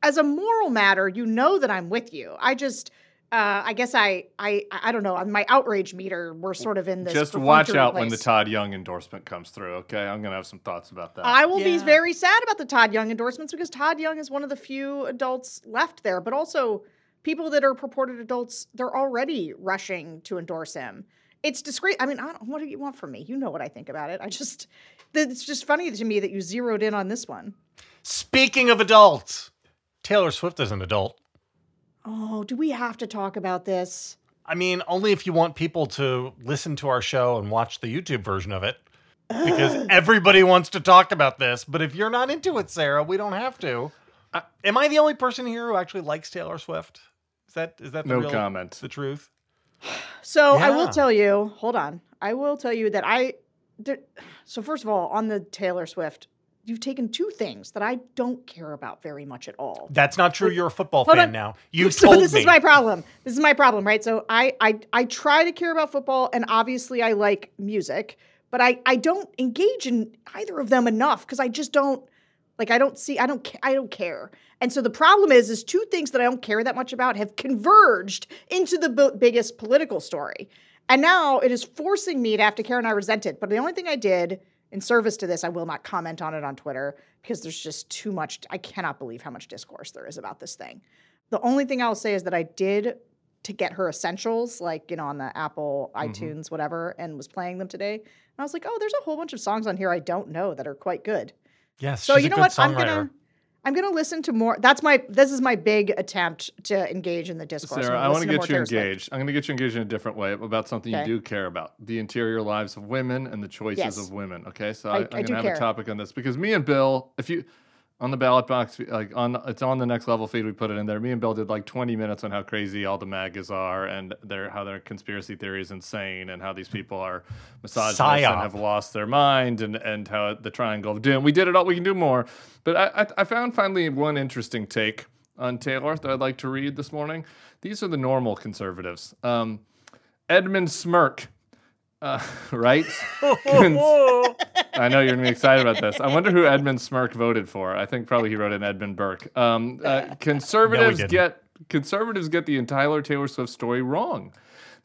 Speaker 3: As a moral matter, you know that I'm with you. I just. Uh, I guess I, I, I don't know. On my outrage meter, we're sort of in this.
Speaker 2: Just watch
Speaker 3: perfunctory
Speaker 2: out when the. Todd Young endorsement comes through. Okay, I'm gonna have some thoughts about that.
Speaker 3: I will be very sad about the Todd Young endorsements because Todd Young is one of the few adults left there. But also, people that are purported adults, they're already rushing to endorse him. It's discreet. I mean, I don't, what do you want from me? You know what I think about it. I just, it's just funny to me that you zeroed in on this one.
Speaker 1: Speaking of adults, Taylor Swift is an adult.
Speaker 3: Oh, do we have to talk about this?
Speaker 1: I mean, only if you want people to listen to our show and watch the YouTube version of it. Because everybody wants to talk about this. But if you're not into it, Sarah, we don't have to. Uh, am I the only person here who actually likes Taylor Swift? Is that is that the
Speaker 2: No
Speaker 1: real,
Speaker 2: comment.
Speaker 1: The truth?
Speaker 3: So I will tell you, hold on. I will tell you that I, there, so first of all, on the Taylor Swift, you've taken two things that I don't care about very much at all.
Speaker 1: That's not true. You're a football fan
Speaker 3: on.
Speaker 1: now. *laughs* You
Speaker 3: so
Speaker 1: told me.
Speaker 3: this
Speaker 1: me.
Speaker 3: is my problem. This is my problem, right? So I, I I try to care about football, and obviously I like music, but I I don't engage in either of them enough because I just don't like I don't see I don't I don't care. And so the problem is is two things that I don't care that much about have converged into the b- biggest political story. And now it is forcing me to have to care and I resent it. But the only thing I did in service to this, I will not comment on it on Twitter because there's just too much. I cannot believe how much discourse there is about this thing. The only thing I'll say is that I did to get her essentials, like, you know, on the Apple,
Speaker 2: Mhm.
Speaker 3: iTunes, whatever, and was playing them today. And I was like, oh, there's a whole bunch of songs on here I don't know that are quite good.
Speaker 1: yes.
Speaker 3: So you know what? I'm gonna I'm gonna listen to more. That's my this is my big attempt to engage in the discourse.
Speaker 2: Sarah, I want to get you
Speaker 3: Taylor Swift.
Speaker 2: engaged. I'm going to get you engaged in a different way about something
Speaker 3: Okay.
Speaker 2: you do care about the interior lives of women and the choices
Speaker 3: Yes.
Speaker 2: of women. Okay. So
Speaker 3: I
Speaker 2: am going to have
Speaker 3: care.
Speaker 2: a topic on this because me and Bill, if you, on the ballot box, like on it's on the next level feed, we put it in there. Me and Bill did like 20 minutes on how crazy all the MAGAs are and their how their conspiracy theory is insane and how these people are misogynists
Speaker 1: Psyop.
Speaker 2: and have lost their mind and and how the triangle of doom. We did it all. We can do more. But I I, I found finally one interesting take on Taylor that I'd like to read this morning. These are the normal conservatives. Um, Edmund Smirk, uh, *laughs* right? *laughs* I know you're gonna be excited about this. I wonder who Edmund Smirk voted for. I think probably he wrote in Edmund Burke. Um, uh, *laughs* conservatives
Speaker 1: didn't.
Speaker 2: get conservatives get the entire Taylor Swift story wrong.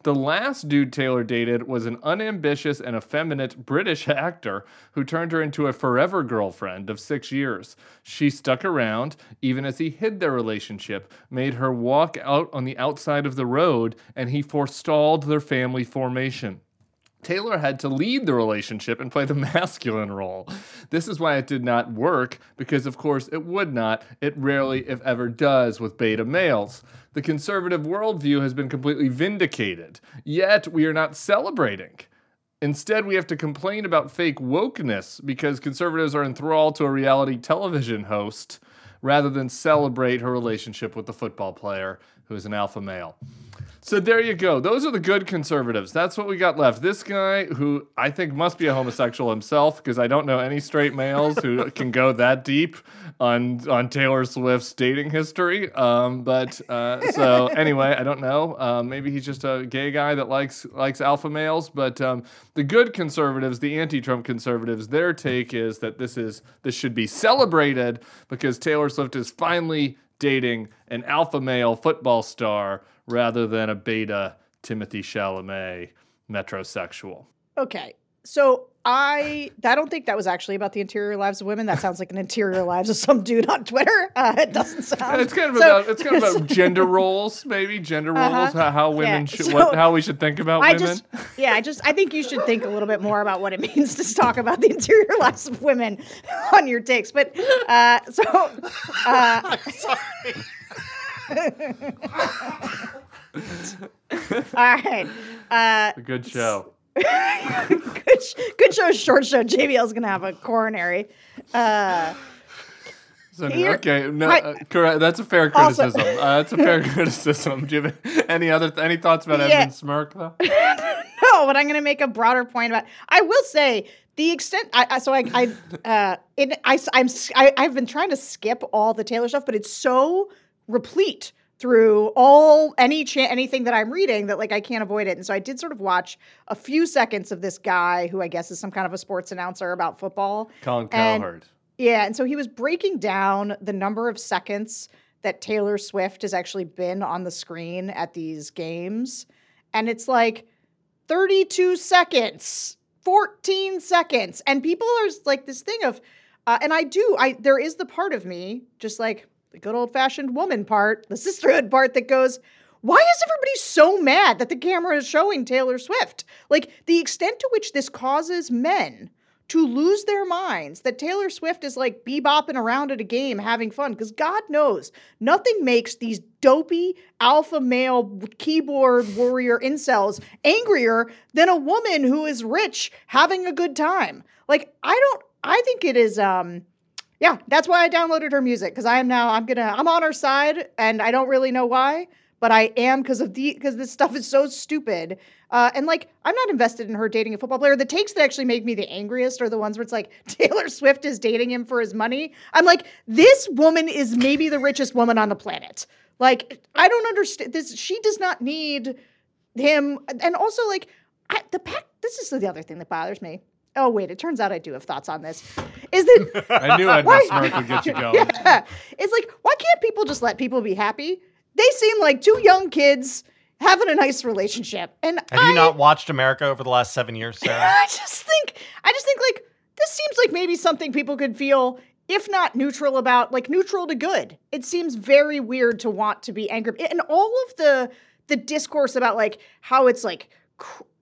Speaker 2: The last dude Taylor dated was an unambitious and effeminate British actor who turned her into a forever girlfriend of six years. She stuck around, even as he hid their relationship, made her walk out on the outside of the road, and he forestalled their family formation. Taylor had to lead the relationship and play the *laughs* masculine role. This is why it did not work, because of course it would not. It rarely, if ever, does with beta males. The conservative worldview has been completely vindicated, yet we are not celebrating. Instead, we have to complain about fake wokeness because conservatives are enthralled to a reality television host rather than celebrate her relationship with the football player who is an alpha male. So there you go. Those are the good conservatives. That's what we got left. This guy, who I think must be a homosexual himself, because I don't know any straight males who *laughs* can go that deep on on Taylor Swift's dating history. Um, but uh, so *laughs* anyway, I don't know. Um, maybe he's just a gay guy that likes likes alpha males. But um, the good conservatives, the anti-Trump conservatives, their take is that this is this should be celebrated because Taylor Swift is finally dating an alpha male football star rather than a beta Timothée Chalamet metrosexual.
Speaker 3: Okay. So I I don't think that was actually about the interior lives of women. That sounds like an interior *laughs* lives of some dude on Twitter. *laughs* Uh, it doesn't sound.
Speaker 2: It's kind of
Speaker 3: So-
Speaker 2: about it's kind of about *laughs* gender roles, maybe gender roles,
Speaker 3: Uh-huh.
Speaker 2: how, how women
Speaker 3: Yeah,
Speaker 2: should
Speaker 3: so
Speaker 2: what how we should think about
Speaker 3: I
Speaker 2: women.
Speaker 3: just, yeah, I just, I think you should think a little bit more about what it means to talk about the interior lives of women on your takes. But uh, so, uh, all right, uh,
Speaker 2: good show. *laughs*
Speaker 3: good, sh- good show, short show. JVL's gonna have a coronary. Uh,
Speaker 2: So, okay, no, uh, correct. That's a fair
Speaker 3: Also-
Speaker 2: criticism. uh, that's a fair *laughs* criticism. Do you have any other any thoughts about
Speaker 3: Yeah.
Speaker 2: Edmund Smirk though? *laughs*
Speaker 3: no, but I'm going to make a broader point about. I will say the extent. I, I so I I uh, it, I I'm I, I've been trying to skip all the Taylor stuff, but it's so replete through all any cha- anything that I'm reading that like I can't avoid it. And so I did sort of watch a few seconds of this guy who I guess is some kind of a sports announcer about football.
Speaker 2: Colin
Speaker 3: And-
Speaker 2: Cowherd.
Speaker 3: Yeah, and so he was breaking down the number of seconds that Taylor Swift has actually been on the screen at these games. And it's like 32 seconds, 14 seconds. And people are like this thing of, uh, and I do, I there is the part of me, just like the good old fashioned woman part, the sisterhood part that goes, why is everybody so mad that the camera is showing Taylor Swift? Like the extent to which this causes men to lose their minds that Taylor Swift is like bebopping around at a game having fun. Because God knows nothing makes these dopey alpha male keyboard warrior incels angrier than a woman who is rich having a good time. Like, I don't, I think it is, um, yeah, that's why I downloaded her music because I am now, I'm gonna, I'm on her side and I don't really know why but I am because of the because this stuff is so stupid. Uh, and like, I'm not invested in her dating a football player. The takes that actually make me the angriest are the ones where it's like *laughs* Taylor Swift is dating him for his money. I'm like, this woman is maybe the richest woman on the planet. Like, I don't understand this. She does not need him. And also, like, I, the pack. This is the other thing that bothers me. Oh wait, it turns out I do have thoughts on this. Is that *laughs*
Speaker 2: I knew I'd smirk would get you *laughs* going.
Speaker 3: Yeah, it's like why can't people just let people be happy? They seem like two young kids having a nice relationship. And
Speaker 1: have
Speaker 3: I,
Speaker 1: you not watched America over the last seven years, Sarah? *laughs*
Speaker 3: I just think, I just think like this seems like maybe something people could feel, if not neutral about, like neutral to good. It seems very weird to want to be angry, and all of the the discourse about like how it's like,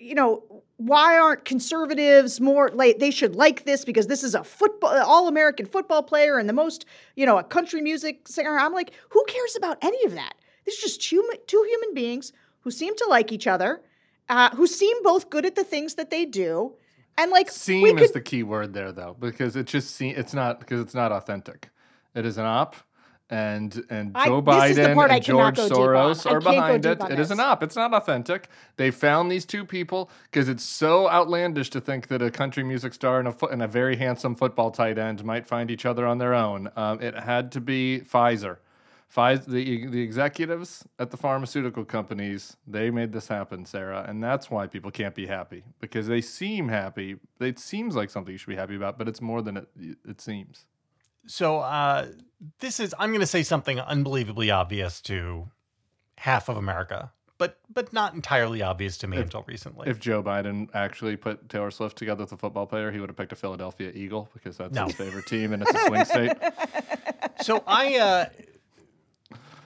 Speaker 3: you know, why aren't conservatives more like they should like this because this is a football all American football player and the most you know a country music singer. I'm like, who cares about any of that? This is just two, two human beings who seem to like each other, uh, who seem both good at the things that they do. And like
Speaker 2: seem could, is the key word there though, because it just seem it's not because it's not authentic. It is an op and and Joe I, Biden and George Soros are behind it. It is an op. It's not authentic. They found these two people because it's so outlandish to think that a country music star and a fo- and a very handsome football tight end might find each other on their own. Um, it had to be Pfizer. Pfizer, the the executives at the pharmaceutical companies, they made this happen, Sarah, and that's why people can't be happy because they seem happy. It seems like something you should be happy about, but it's more than it it seems.
Speaker 1: So uh, this is I'm going to say something unbelievably obvious to half of America, but but not entirely obvious to me
Speaker 2: if,
Speaker 1: until recently.
Speaker 2: If Joe Biden actually put Taylor Swift together with a football player, he would have picked a Philadelphia Eagle because that's no. his favorite team and it's a swing state. *laughs*
Speaker 1: So I. Uh,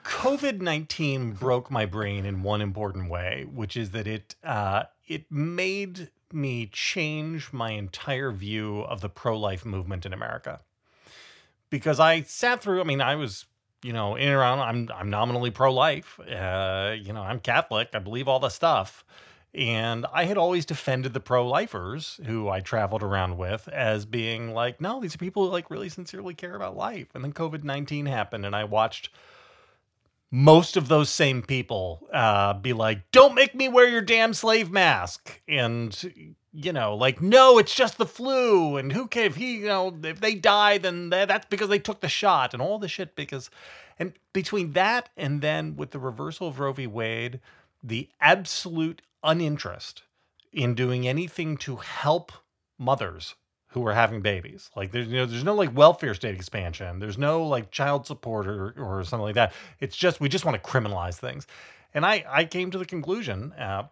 Speaker 1: COVID 19 broke my brain in one important way, which is that it, uh, it made me change my entire view of the pro life movement in America. Because I sat through, I mean, I was, you know, in and around, I'm, I'm nominally pro life. Uh, you know, I'm Catholic, I believe all the stuff. And I had always defended the pro lifers who I traveled around with as being like, no, these are people who like really sincerely care about life. And then COVID 19 happened, and I watched most of those same people uh, be like, "Don't make me wear your damn slave mask," and you know, like, "No, it's just the flu," and who cares if he, you know, if they die, then that's because they took the shot, and all the shit because, and between that and then with the reversal of Roe v. Wade, the absolute uninterest in doing anything to help mothers who are having babies. Like there's you know there's no like welfare state expansion. There's no like child support or, or something like that. It's just we just want to criminalize things. And I I came to the conclusion uh,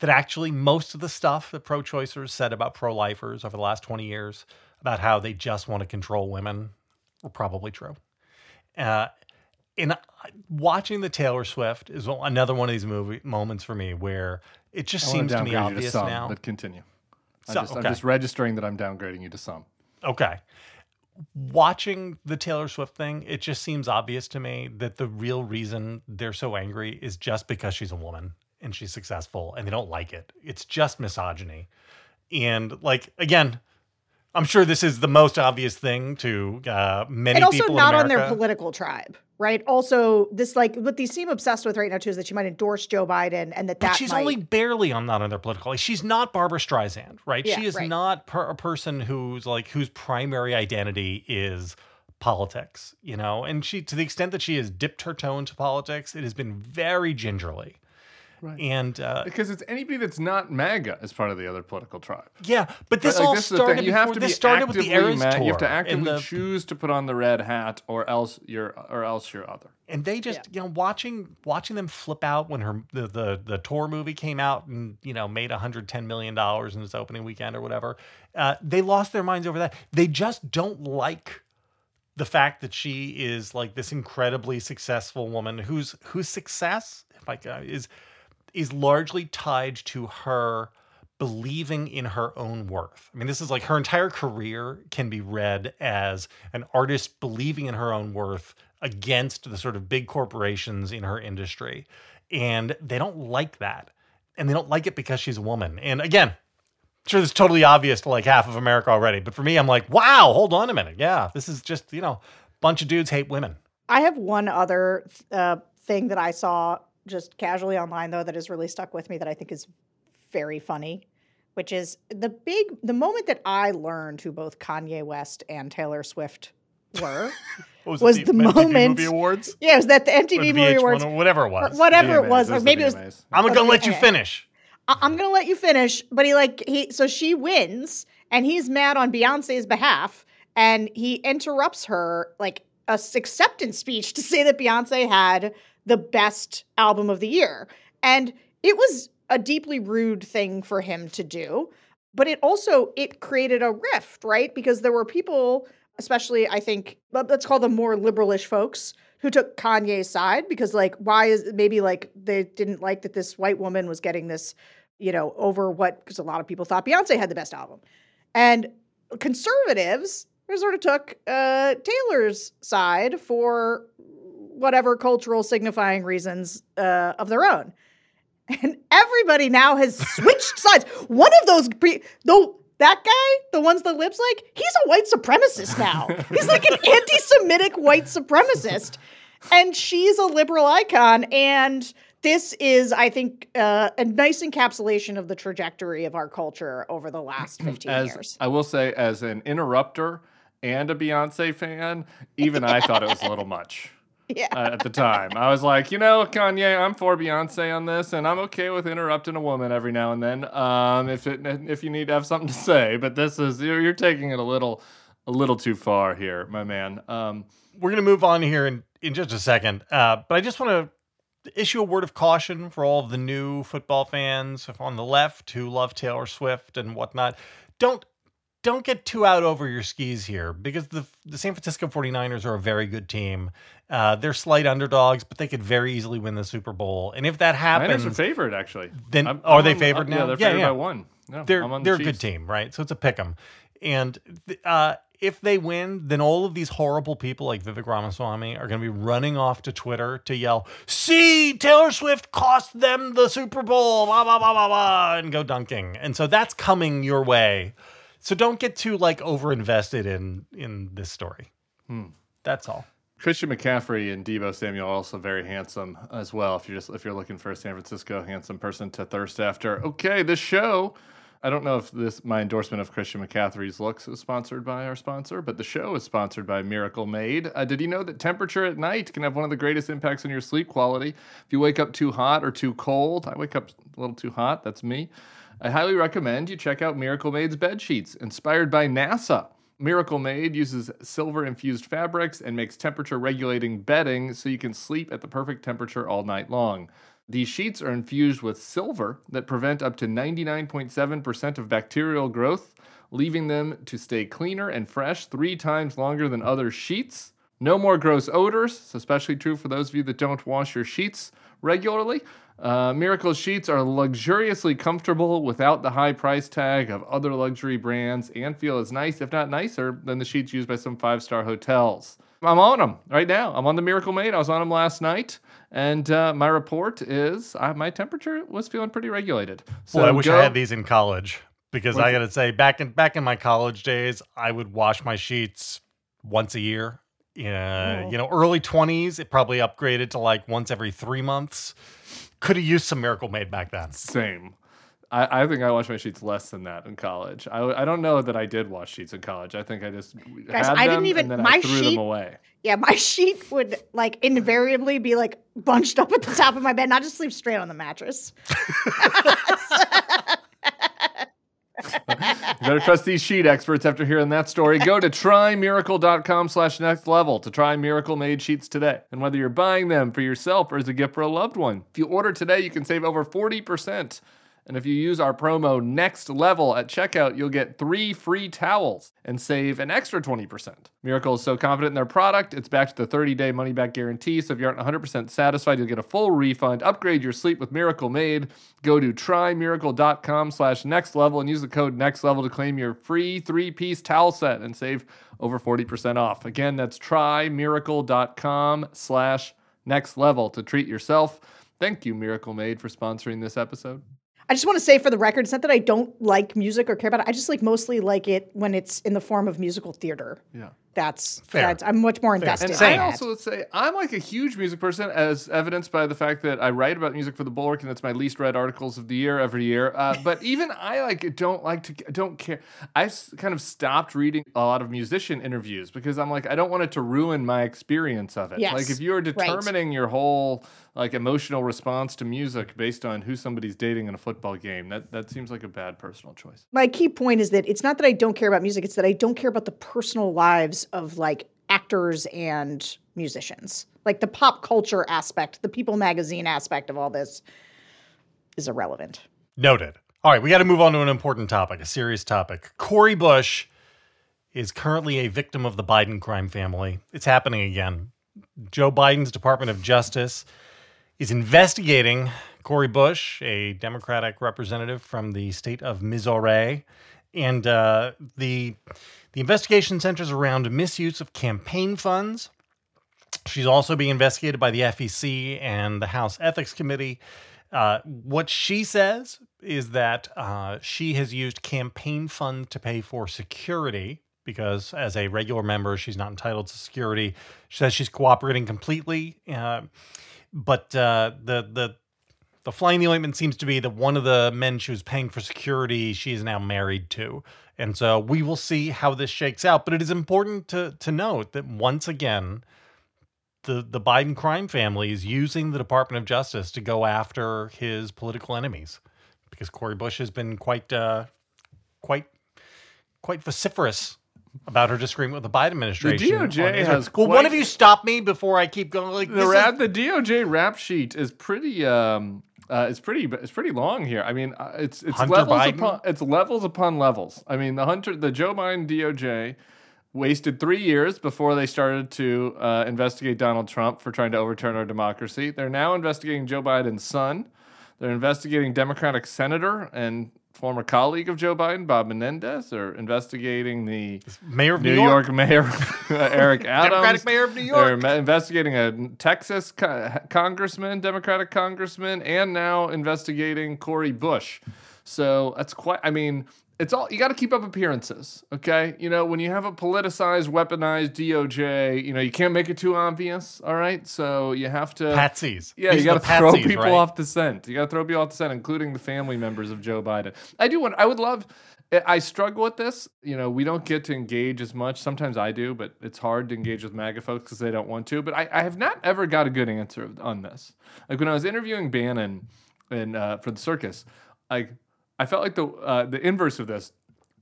Speaker 1: that actually most of the stuff that pro-choicers said about pro-lifers over the last 20 years about how they just want to control women were probably true. Uh, and watching the Taylor Swift is another one of these movie moments for me where it just I seems to me obvious to some, now.
Speaker 2: But continue. I'm, just, okay. I'm just registering that I'm downgrading you to some.
Speaker 1: Okay. Watching the Taylor Swift thing, it just seems obvious to me that the real reason they're so angry is just because she's a woman and she's successful and they don't like it. It's just misogyny. And like again, I'm sure this is the most obvious thing to uh, many
Speaker 3: and also
Speaker 1: people
Speaker 3: not on their political tribe, right? Also, this like what they seem obsessed with right now too is that she might endorse Joe Biden and that
Speaker 1: but
Speaker 3: that
Speaker 1: she's
Speaker 3: might...
Speaker 1: only barely on that on their political. Like, she's not Barbra Streisand, right? Yeah, she is right. not per- a person who's like whose primary identity is politics, you know. And she, to the extent that she has dipped her toe into politics, it has been very gingerly. Right. And uh,
Speaker 2: because it's anybody that's not MAGA as part of the other political tribe.
Speaker 1: Yeah, but this all started. You have to be started with the Eras
Speaker 2: ma-
Speaker 1: tour.
Speaker 2: You have to actively the, choose to put on the red hat, or else you're, or else you're other.
Speaker 1: And they just, yeah. you know, watching watching them flip out when her the, the the tour movie came out and you know made 110 million dollars in its opening weekend or whatever. Uh, they lost their minds over that. They just don't like the fact that she is like this incredibly successful woman whose whose success if I can, is is largely tied to her believing in her own worth. I mean, this is like her entire career can be read as an artist believing in her own worth against the sort of big corporations in her industry. And they don't like that. And they don't like it because she's a woman. And again, sure this is totally obvious to like half of America already, but for me, I'm like, wow, hold on a minute. Yeah, this is just, you know, bunch of dudes hate women.
Speaker 3: I have one other uh, thing that I saw just casually online though that has really stuck with me that I think is very funny, which is the big the moment that I learned who both Kanye West and Taylor Swift were. *laughs* Was
Speaker 1: it,
Speaker 3: the
Speaker 1: MTV
Speaker 3: Moment-
Speaker 1: Movie Awards?
Speaker 3: yeah, it was that the MTV Movie Awards,
Speaker 1: whatever it was.
Speaker 3: whatever it was, or maybe it was.
Speaker 2: VMAs.
Speaker 1: I'm gonna let you finish.
Speaker 3: I'm gonna let you finish, but he like he so she wins and he's mad on Beyonce's behalf and he interrupts her like a acceptance speech to say that Beyonce had the best album of the year. And it was a deeply rude thing for him to do, but it also it created a rift, right? Because there were people, especially I think let- let's call them more liberalish folks who took Kanye's side because like why is maybe like they didn't like that this white woman was getting this you know, over what, because a lot of people thought Beyonce had the best album. And conservatives sort of took uh, Taylor's side for whatever cultural signifying reasons uh, of their own. And everybody now has switched *laughs* sides. One of those, pre- though, that guy, the ones that lips like, he's a white supremacist now. He's like an *laughs* anti Semitic white supremacist. And she's a liberal icon. And this is, I think, uh, a nice encapsulation of the trajectory of our culture over the last *clears throat* 15
Speaker 2: as
Speaker 3: years.
Speaker 2: I will say, as an interrupter and a Beyonce fan, even I thought it was a little much *laughs*
Speaker 3: Yeah.
Speaker 2: uh, at the time. I was like, you know, Kanye, I'm for Beyonce on this, and I'm okay with interrupting a woman every now and then, um, if it if you need to have something to say. But this is you're, you're taking it a little a little too far here, my man. Um,
Speaker 1: We're gonna move on here in, in just a second. Uh, but I just want to issue a word of caution for all of the new football fans on the left who love Taylor Swift and whatnot. Don't don't get too out over your skis here because the the San Francisco 49ers are a very good team. Uh, they're slight underdogs, but they could very easily win the Super Bowl. And if that happens,
Speaker 2: Niners are favored actually.
Speaker 1: then
Speaker 2: I'm-
Speaker 1: are
Speaker 2: I'm
Speaker 1: they
Speaker 2: on-
Speaker 1: favored
Speaker 2: Yeah,
Speaker 1: now?
Speaker 2: they're favored
Speaker 1: yeah.
Speaker 2: by one. No,
Speaker 1: they're
Speaker 2: the
Speaker 1: they're a good team, right? So it's a pick 'em. And th- uh, if they win, then all of these horrible people like Vivek Ramaswamy are going to be running off to Twitter to yell, "See, Taylor Swift cost them the Super Bowl!" Blah blah blah blah blah, and go dunking. And so that's coming your way. So don't get too like over invested in in this story.
Speaker 2: Hmm.
Speaker 1: That's all.
Speaker 2: Christian McCaffrey and Deebo Samuel also very handsome as well. If you're just if you're looking for a San Francisco handsome person to thirst after, okay, this show. I don't know if this my endorsement of Christian McCaffrey's looks is sponsored by our sponsor, but the show is sponsored by Miracle Made. Uh, did you know that temperature at night can have one of the greatest impacts on your sleep quality? If you wake up too hot or too cold, I wake up a little too hot. That's me. I highly recommend you check out Miracle Made's bed sheets, inspired by NASA. Miracle Made uses silver infused fabrics and makes temperature regulating bedding so you can sleep at the perfect temperature all night long. These sheets are infused with silver that prevent up to 99.7% of bacterial growth, leaving them to stay cleaner and fresh three times longer than other sheets. No more gross odors, especially true for those of you that don't wash your sheets regularly. Uh, Miracle sheets are luxuriously comfortable without the high price tag of other luxury brands and feel as nice, if not nicer, than the sheets used by some five star hotels. I'm on them right now. I'm on the Miracle Made. I was on them last night, and uh, my report is uh, my temperature was feeling pretty regulated. So
Speaker 1: Boy, I wish
Speaker 2: go-
Speaker 1: I had these in college because
Speaker 2: What's
Speaker 1: I got to say, back in back in my college days, I would wash my sheets once a year. Yeah,
Speaker 3: Oh.
Speaker 1: you know, early twenties, it probably upgraded to like once every three months. Could have used some Miracle Made back then.
Speaker 2: Same. I, I think I washed my sheets less than that in college. I, I don't know that I did wash sheets in college. I think I just
Speaker 3: Guys,
Speaker 2: had
Speaker 3: I didn't
Speaker 2: them
Speaker 3: even-
Speaker 2: and then
Speaker 3: my
Speaker 2: I threw
Speaker 3: sheet-
Speaker 2: them away.
Speaker 3: Yeah, my *laughs* sheet would like invariably be like bunched up at the top of my bed, not just sleep straight on the mattress. *laughs* *laughs*
Speaker 2: You *laughs* better trust these sheet experts after hearing that story. Go to trymiracle.com slash next level to try Miracle Made sheets today. And whether you're buying them for yourself or as a gift for a loved one, if you order today, you can save over 40%. And if you use our promo next level at checkout, you'll get three free towels and save an extra 20%. Miracle is so confident in their product, it's backed to the 30 day money back guarantee. So if you aren't 100% satisfied, you'll get a full refund. Upgrade your sleep with Miracle Made. Go to trymiracle.com slash next level and use the code next level to claim your free three piece towel set and save over 40% off. Again, that's trymiracle.com slash next level to treat yourself. Thank you, Miracle Made, for sponsoring this episode.
Speaker 3: I just want to say for the record, it's not that I don't like music or care about it. I just like mostly like it when it's in the form of musical theater.
Speaker 2: Yeah.
Speaker 3: That's
Speaker 1: Fair.
Speaker 3: that's I'm much more invested.
Speaker 2: And
Speaker 3: in
Speaker 2: I
Speaker 3: that.
Speaker 2: also would say I'm like a huge music person, as evidenced by the fact that I write about music for the Bulwark, and it's my least read articles of the year every year. Uh, *laughs* but even I like don't like to don't care. I s- kind of stopped reading a lot of musician interviews because I'm like I don't want it to ruin my experience of it.
Speaker 3: Yes,
Speaker 2: Like if you are
Speaker 3: right.
Speaker 2: determining your whole like emotional response to music based on who somebody's dating in a football game, that that seems like a bad personal choice.
Speaker 3: my key point is that it's not that I don't care about music, it's that I don't care about the personal lives of like actors and musicians. Like the pop culture aspect, the People magazine aspect of all this is irrelevant.
Speaker 1: Noted. All right, we got to move on to an important topic, a serious topic. Cori Bush is currently a victim of the Biden crime family. It's happening again. Joe Biden's Department of Justice is investigating Cori Bush, a Democratic representative from the state of Missouri, and uh, the the investigation centers around misuse of campaign funds. She's also being investigated by the FEC and the House Ethics Committee. Uh, what she says is that uh, she has used campaign funds to pay for security because, as a regular member, she's not entitled to security. She says she's cooperating completely, uh, but uh, the the the fly in the ointment seems to be that one of the men she was paying for security she is now married to, and so we will see how this shakes out. But it is important to to note that once again the the Biden crime family is using the Department of Justice to go after his political enemies because Cori Bush has been quite uh, quite quite vociferous about her disagreement with the Biden administration. on
Speaker 2: DOJ has
Speaker 1: well, one of you stop me before I keep going. Like
Speaker 2: the
Speaker 1: this is-
Speaker 2: the DOJ rap sheet is pretty um uh, it's pretty it's pretty long here. I mean, uh, it's it's
Speaker 1: Hunter
Speaker 2: levels
Speaker 1: Biden?
Speaker 2: upon it's levels upon levels. I mean, the Hunter the Joe Biden DOJ wasted three years before they started to uh, investigate Donald Trump for trying to overturn our democracy. They're now investigating Joe Biden's son. They're investigating Democratic senator and former colleague of Joe Biden, Bob Menendez. They're investigating the
Speaker 1: mayor of New,
Speaker 2: New
Speaker 1: York.
Speaker 2: York, Mayor *laughs* Eric *laughs* Adams.
Speaker 1: Democratic mayor of New York.
Speaker 2: They're investigating a Texas co- congressman, Democratic congressman, and now investigating Cori Bush. So that's quite. I mean, it's all you got to keep up appearances, okay? You know, when you have a politicized, weaponized DOJ, you know, you can't make it too obvious. All right, so you have to.
Speaker 1: Patsies.
Speaker 2: Yeah,
Speaker 1: These
Speaker 2: you got to throw
Speaker 1: patsies,
Speaker 2: people
Speaker 1: right?
Speaker 2: off the scent. You got to throw people off the scent, including the family members of Joe Biden. I do want. I would love. I- I struggle with this. You know, we don't get to engage as much. Sometimes I do, but it's hard to engage with MAGA folks because they don't want to. But I, I have not ever got a good answer on this. Like when I was interviewing Bannon and uh, for the circus, like I felt like the uh, the inverse of this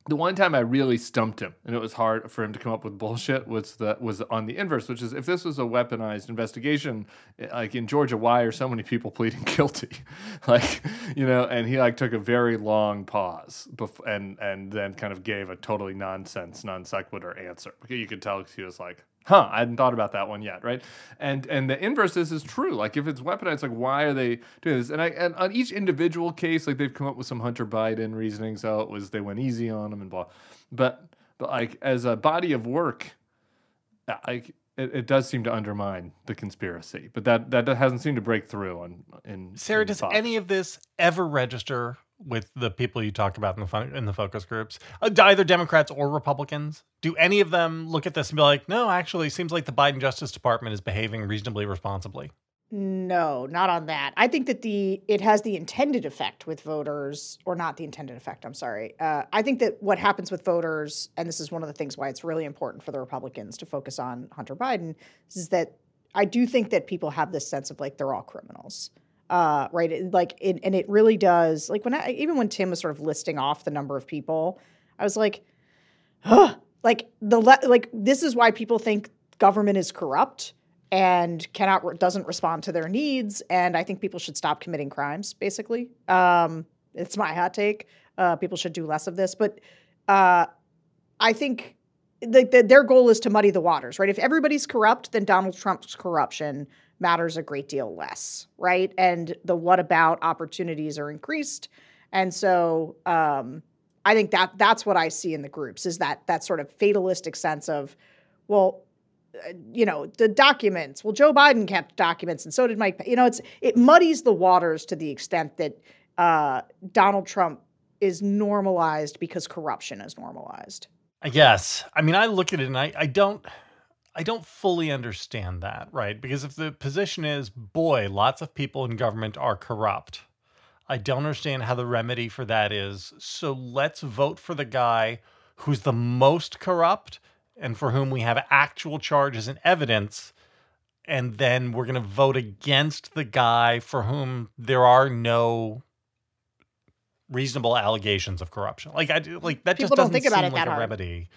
Speaker 2: the one time I really stumped him, and it was hard for him to come up with bullshit, was the was on the inverse, which is if this was a weaponized investigation, eh, like in Georgia, why are so many people *laughs* pleading guilty? *laughs* like, you know, and he like took a very long pause, bef- and and then kind of gave a totally nonsense, non sequitur answer. You could tell he was like, huh, I hadn't thought about that one yet, right? And and the inverse is is true. Like if it's weaponized, like why are they doing this? And I and on each individual case, like they've come up with some Hunter Biden reasoning. So it was they went easy on him and blah. But but like as a body of work, uh, like it, it does seem to undermine the conspiracy. But that that hasn't seemed to break through on in
Speaker 1: Sarah,
Speaker 2: in
Speaker 1: does any of this ever register with the people you talk about in the fun, in the focus groups, uh, either Democrats or Republicans? Do any of them look at this and be like, "No, actually, it seems like the Biden Justice Department is behaving reasonably responsibly"?
Speaker 3: No, not on that. I think that the it has the intended effect with voters, or not the intended effect. I'm sorry. Uh, I think that what happens with voters, and this is one of the things why it's really important for the Republicans to focus on Hunter Biden, is that I do think that people have this sense of like they're all criminals, uh, right? It- like, it, and it really does. Like when I even when Tim was sort of listing off the number of people, I was like, huh, like the le- like this is why people think government is corrupt and cannot doesn't respond to their needs and i think people should stop committing crimes basically um It's my hot take. Uh, people should do less of this, but uh, I think the, the, their goal is to muddy the waters, right? If everybody's corrupt, then Donald Trump's corruption matters a great deal less, right? And the what about opportunities are increased, and so um, I think that that's what I see in the groups is that that sort of fatalistic sense of, well, uh, you know, the documents. Well, Joe Biden kept documents, and so did Mike. You know, it's it muddies the waters to the extent that uh, Donald Trump is normalized because corruption is normalized.
Speaker 1: I guess. I mean, I look at it and I, I don't I don't fully understand that, right? Because if the position is, boy, lots of people in government are corrupt, I don't understand how the remedy for that is. So let's vote for the guy who's the most corrupt and for whom we have actual charges and evidence. And then we're going to vote against the guy for whom there are no reasonable allegations of corruption. Like I do, like that
Speaker 3: People
Speaker 1: just doesn't
Speaker 3: think about
Speaker 1: seem
Speaker 3: it
Speaker 1: like a
Speaker 3: hard.
Speaker 1: remedy.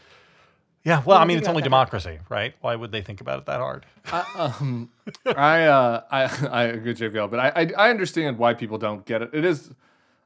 Speaker 1: Yeah, well, I mean, it's only
Speaker 3: it hard.
Speaker 1: democracy, right? Why would they think about it that hard?
Speaker 2: I, um, *laughs* I, uh, I, *laughs* I agree, with JVL, but I, I, I understand why people don't get it. It is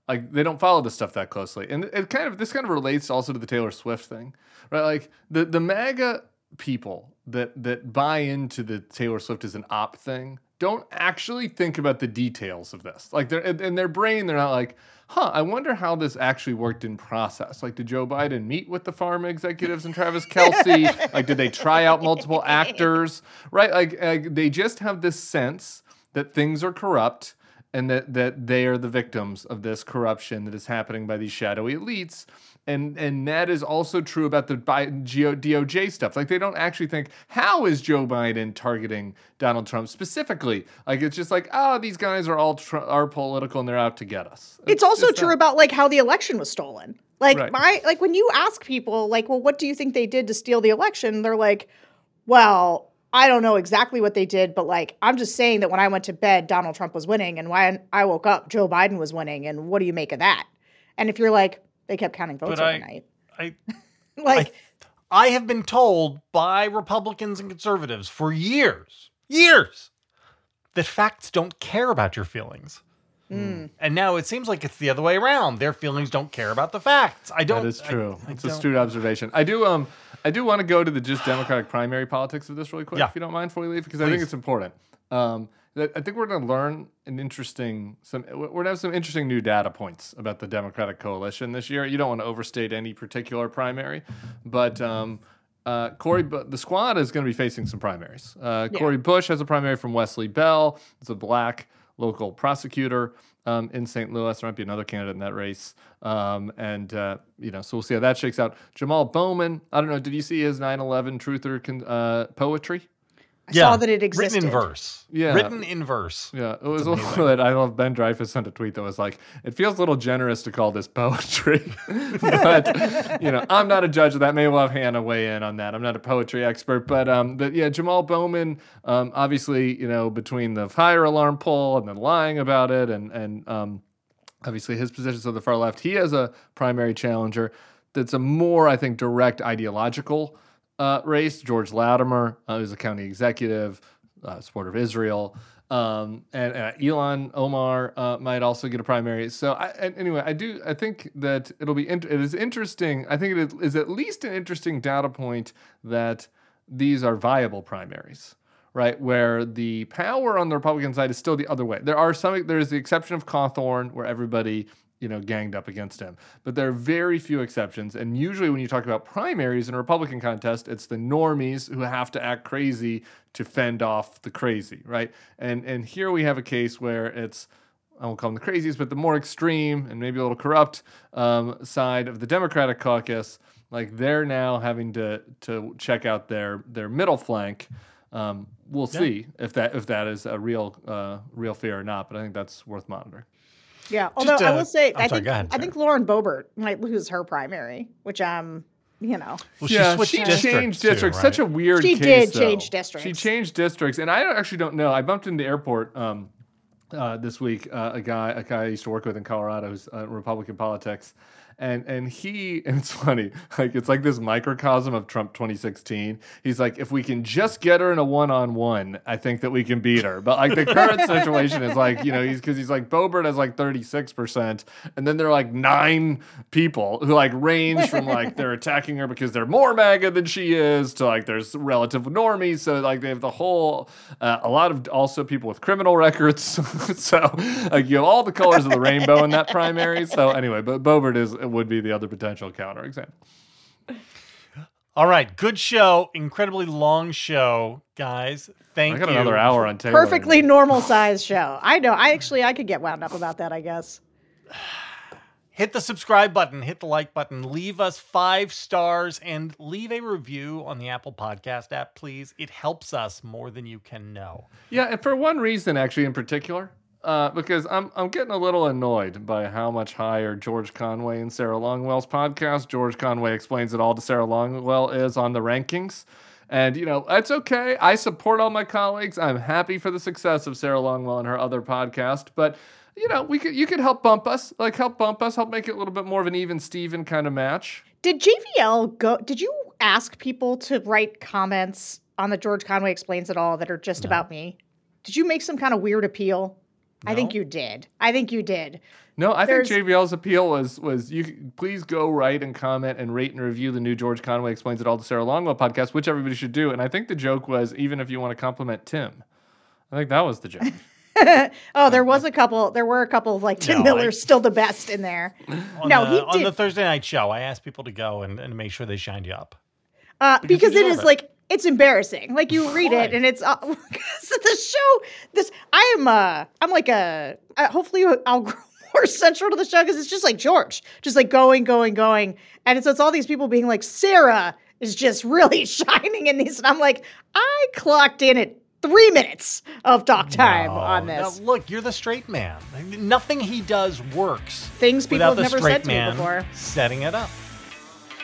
Speaker 2: like they don't follow this stuff that closely, and it kind of this kind of relates also to the Taylor Swift thing, right? Like the the MAGA people that that buy into the Taylor Swift is an op thing don't actually think about the details of this. Like they're in their brain, they're not like, huh, I wonder how this actually worked in process. Like, did Joe Biden meet with the pharma executives and Travis Kelce? *laughs* like, did they try out multiple actors? Right? Like, like they just have this sense that things are corrupt and that that they are the victims of this corruption that is happening by these shadowy elites. And and that is also true about the Biden DOJ stuff. Like they don't actually think how is Joe Biden targeting Donald Trump specifically? Like it's just like oh these guys are all tr- are political and they're out to get us.
Speaker 3: It's also
Speaker 2: just
Speaker 3: true
Speaker 2: not-
Speaker 3: about like how the election was stolen. Like
Speaker 2: Right.
Speaker 3: my like when you ask people like, well, what do you think they did to steal the election? They're like, well, I don't know exactly what they did, but like I'm just saying that when I went to bed, Donald Trump was winning, and when I woke up, Joe Biden was winning. And what do you make of that? And if you're like, they kept counting votes
Speaker 1: But I-
Speaker 3: overnight,
Speaker 1: I *laughs*
Speaker 3: like
Speaker 1: I have been told by Republicans and conservatives for years, years, that facts don't care about your feelings.
Speaker 3: mm,
Speaker 1: And now it seems like it's the other way around. Their feelings don't care about the facts. I don't.
Speaker 2: That is true.
Speaker 1: I
Speaker 2: it's a astute observation. I do um I do want to go to the just Democratic primary politics of this really quick,
Speaker 1: Yeah.
Speaker 2: if you don't mind, before we leave, because I think it's important. Um, that I think we're going to learn an interesting some we're going to have some interesting new data points about the Democratic coalition this year. You don't want to overstate any particular primary, but um, uh, Cori, the squad is going to be facing some primaries. Uh,
Speaker 3: Yeah.
Speaker 2: Cori Bush has a primary from Wesley Bell. It's a black local prosecutor um, in St. Louis. There might be another candidate in that race. Um, and, uh, you know, so we'll see how that shakes out. Jamal Bowman, I don't know, did you see his 9 11 truther con- uh, poetry?
Speaker 3: I saw that it existed.
Speaker 1: Written in verse.
Speaker 2: Yeah.
Speaker 1: Written in verse.
Speaker 2: Yeah, it was a
Speaker 1: amazing.
Speaker 2: little *laughs* bit. I love Ben Dreyfuss sent a tweet that was like, "It feels a little generous to call this poetry," *laughs* but you know, I'm not a judge of that. Maybe we'll have Hannah weigh in on that. I'm not a poetry expert, but um, but yeah, Jamal Bowman, um, obviously, you know, between the fire alarm poll and then lying about it, and and um, obviously his positions on the far left, he has a primary challenger that's a more, I think, direct ideological uh, race. George Latimer, uh, who's a county executive, uh, supporter of Israel. Um, and uh, Ilhan Omar uh, might also get a primary. So I, anyway, I do. I think that it'll be. int- it is interesting. I think it is at least an interesting data point that these are viable primaries, right? Where the power on the Republican side is still the other way. There are some. There is the exception of Cawthorn, where everybody you know ganged up against him. But there are very few exceptions, and usually when you talk about primaries in a Republican contest, it's the normies who have to act crazy to fend off the crazy, right? And and here we have a case where it's. I won't call them the crazies, but the more extreme and maybe a little corrupt um, side of the Democratic caucus, like they're now having to to check out their their middle flank. Um, we'll
Speaker 1: Yeah.
Speaker 2: see if that if that is a real uh, real fear or not, but I think that's worth monitoring.
Speaker 3: Yeah. Although I
Speaker 1: uh,
Speaker 3: will say,
Speaker 1: I'm
Speaker 3: I
Speaker 1: sorry,
Speaker 3: think
Speaker 1: go ahead,
Speaker 3: I think Lauren Boebert might lose her primary, which um, you know,
Speaker 1: Well, she
Speaker 2: yeah,
Speaker 1: switched
Speaker 2: she
Speaker 1: districts.
Speaker 2: changed
Speaker 1: too,
Speaker 2: districts. Such a weird.
Speaker 3: She
Speaker 2: case,
Speaker 3: did change
Speaker 2: though.
Speaker 3: districts.
Speaker 2: She changed districts, and I don't- actually don't know. I bumped into the airport um, uh, this week uh, a guy a guy I used to work with in Colorado who's uh, Republican politics, and and he and *laughs* it's funny like it's like this microcosm of Trump 2016. He's like, if we can just get her in a one on one, I think that we can beat her. But like the current *laughs* situation is like you know he's because he's like Boebert has like 36 percent, and then there are like nine people who like range from like *laughs* they're attacking her because they're more MAGA than she is to like there's relative normies. So like they have the whole uh, a lot of also people with criminal records. so like you have all the colors of the rainbow in that primary. So anyway, but Boebert is would be the other potential counterexample. *laughs*
Speaker 1: All right, good show. Incredibly long show, guys. Thank you.
Speaker 2: I got
Speaker 1: you.
Speaker 2: another hour on Taylor.
Speaker 3: Perfectly normal size show. I know. I actually I could get wound up about that. I guess. *sighs*
Speaker 1: Hit the subscribe button, hit the like button, leave us five stars, and leave a review on the Apple Podcast app, please. It helps us more than you can know.
Speaker 2: Yeah, and for one reason, actually, in particular, uh, because I'm I'm getting a little annoyed by how much higher George Conway and Sarah Longwell's podcast, George Conway explains it all to Sarah Longwell, is on the rankings. And you know that's okay. I support all my colleagues. I'm happy for the success of Sarah Longwell and her other podcast. But you know, we could you could help bump us, like help bump us, help make it a little bit more of an even Steven kind of match.
Speaker 3: Did JVL go? Did you ask people to write comments on the George Conway explains it all that are just about me? Did you make some kind of weird appeal? I think you did. I think you did.
Speaker 2: No, I
Speaker 3: There's-
Speaker 2: think JVL's appeal was was you please go write and comment and rate and review the new George Conway explains it all to Sarah Longwell podcast, which everybody should do. And I think the joke was even if you want to compliment Tim, I think that was the joke. *laughs* *laughs*
Speaker 3: oh, there was a couple. There were a couple of like Tim
Speaker 1: No,
Speaker 3: Miller's
Speaker 1: I-
Speaker 3: still the best in there.
Speaker 1: On
Speaker 3: no,
Speaker 1: the,
Speaker 3: he
Speaker 1: on
Speaker 3: did
Speaker 1: the Thursday night show, I asked people to go and, and make sure they shined you up.
Speaker 3: uh,
Speaker 1: because you
Speaker 3: because it
Speaker 1: deserve
Speaker 3: is
Speaker 1: it.
Speaker 3: like it's embarrassing. Like you read
Speaker 1: Why?
Speaker 3: it and it's uh, *laughs* the show. This I am. Uh, I'm like a. Uh, hopefully, I'll *laughs* grow more central to the show because it's just like George, just like going, going, going, and it's, it's all these people being like Sarah is just really *laughs* shining in these, and I'm like, I clocked in at three minutes of talk time
Speaker 1: No,
Speaker 3: on this.
Speaker 1: look, you're the straight man. Nothing he does works
Speaker 3: Things people have
Speaker 1: the
Speaker 3: never said to me before.
Speaker 1: setting it up.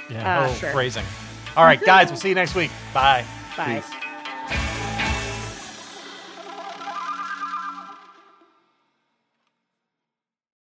Speaker 1: Yeah,
Speaker 3: Uh,
Speaker 1: oh,
Speaker 3: sure.
Speaker 1: phrasing. All right, guys, we'll see you next week. Bye.
Speaker 3: Bye.
Speaker 2: Peace.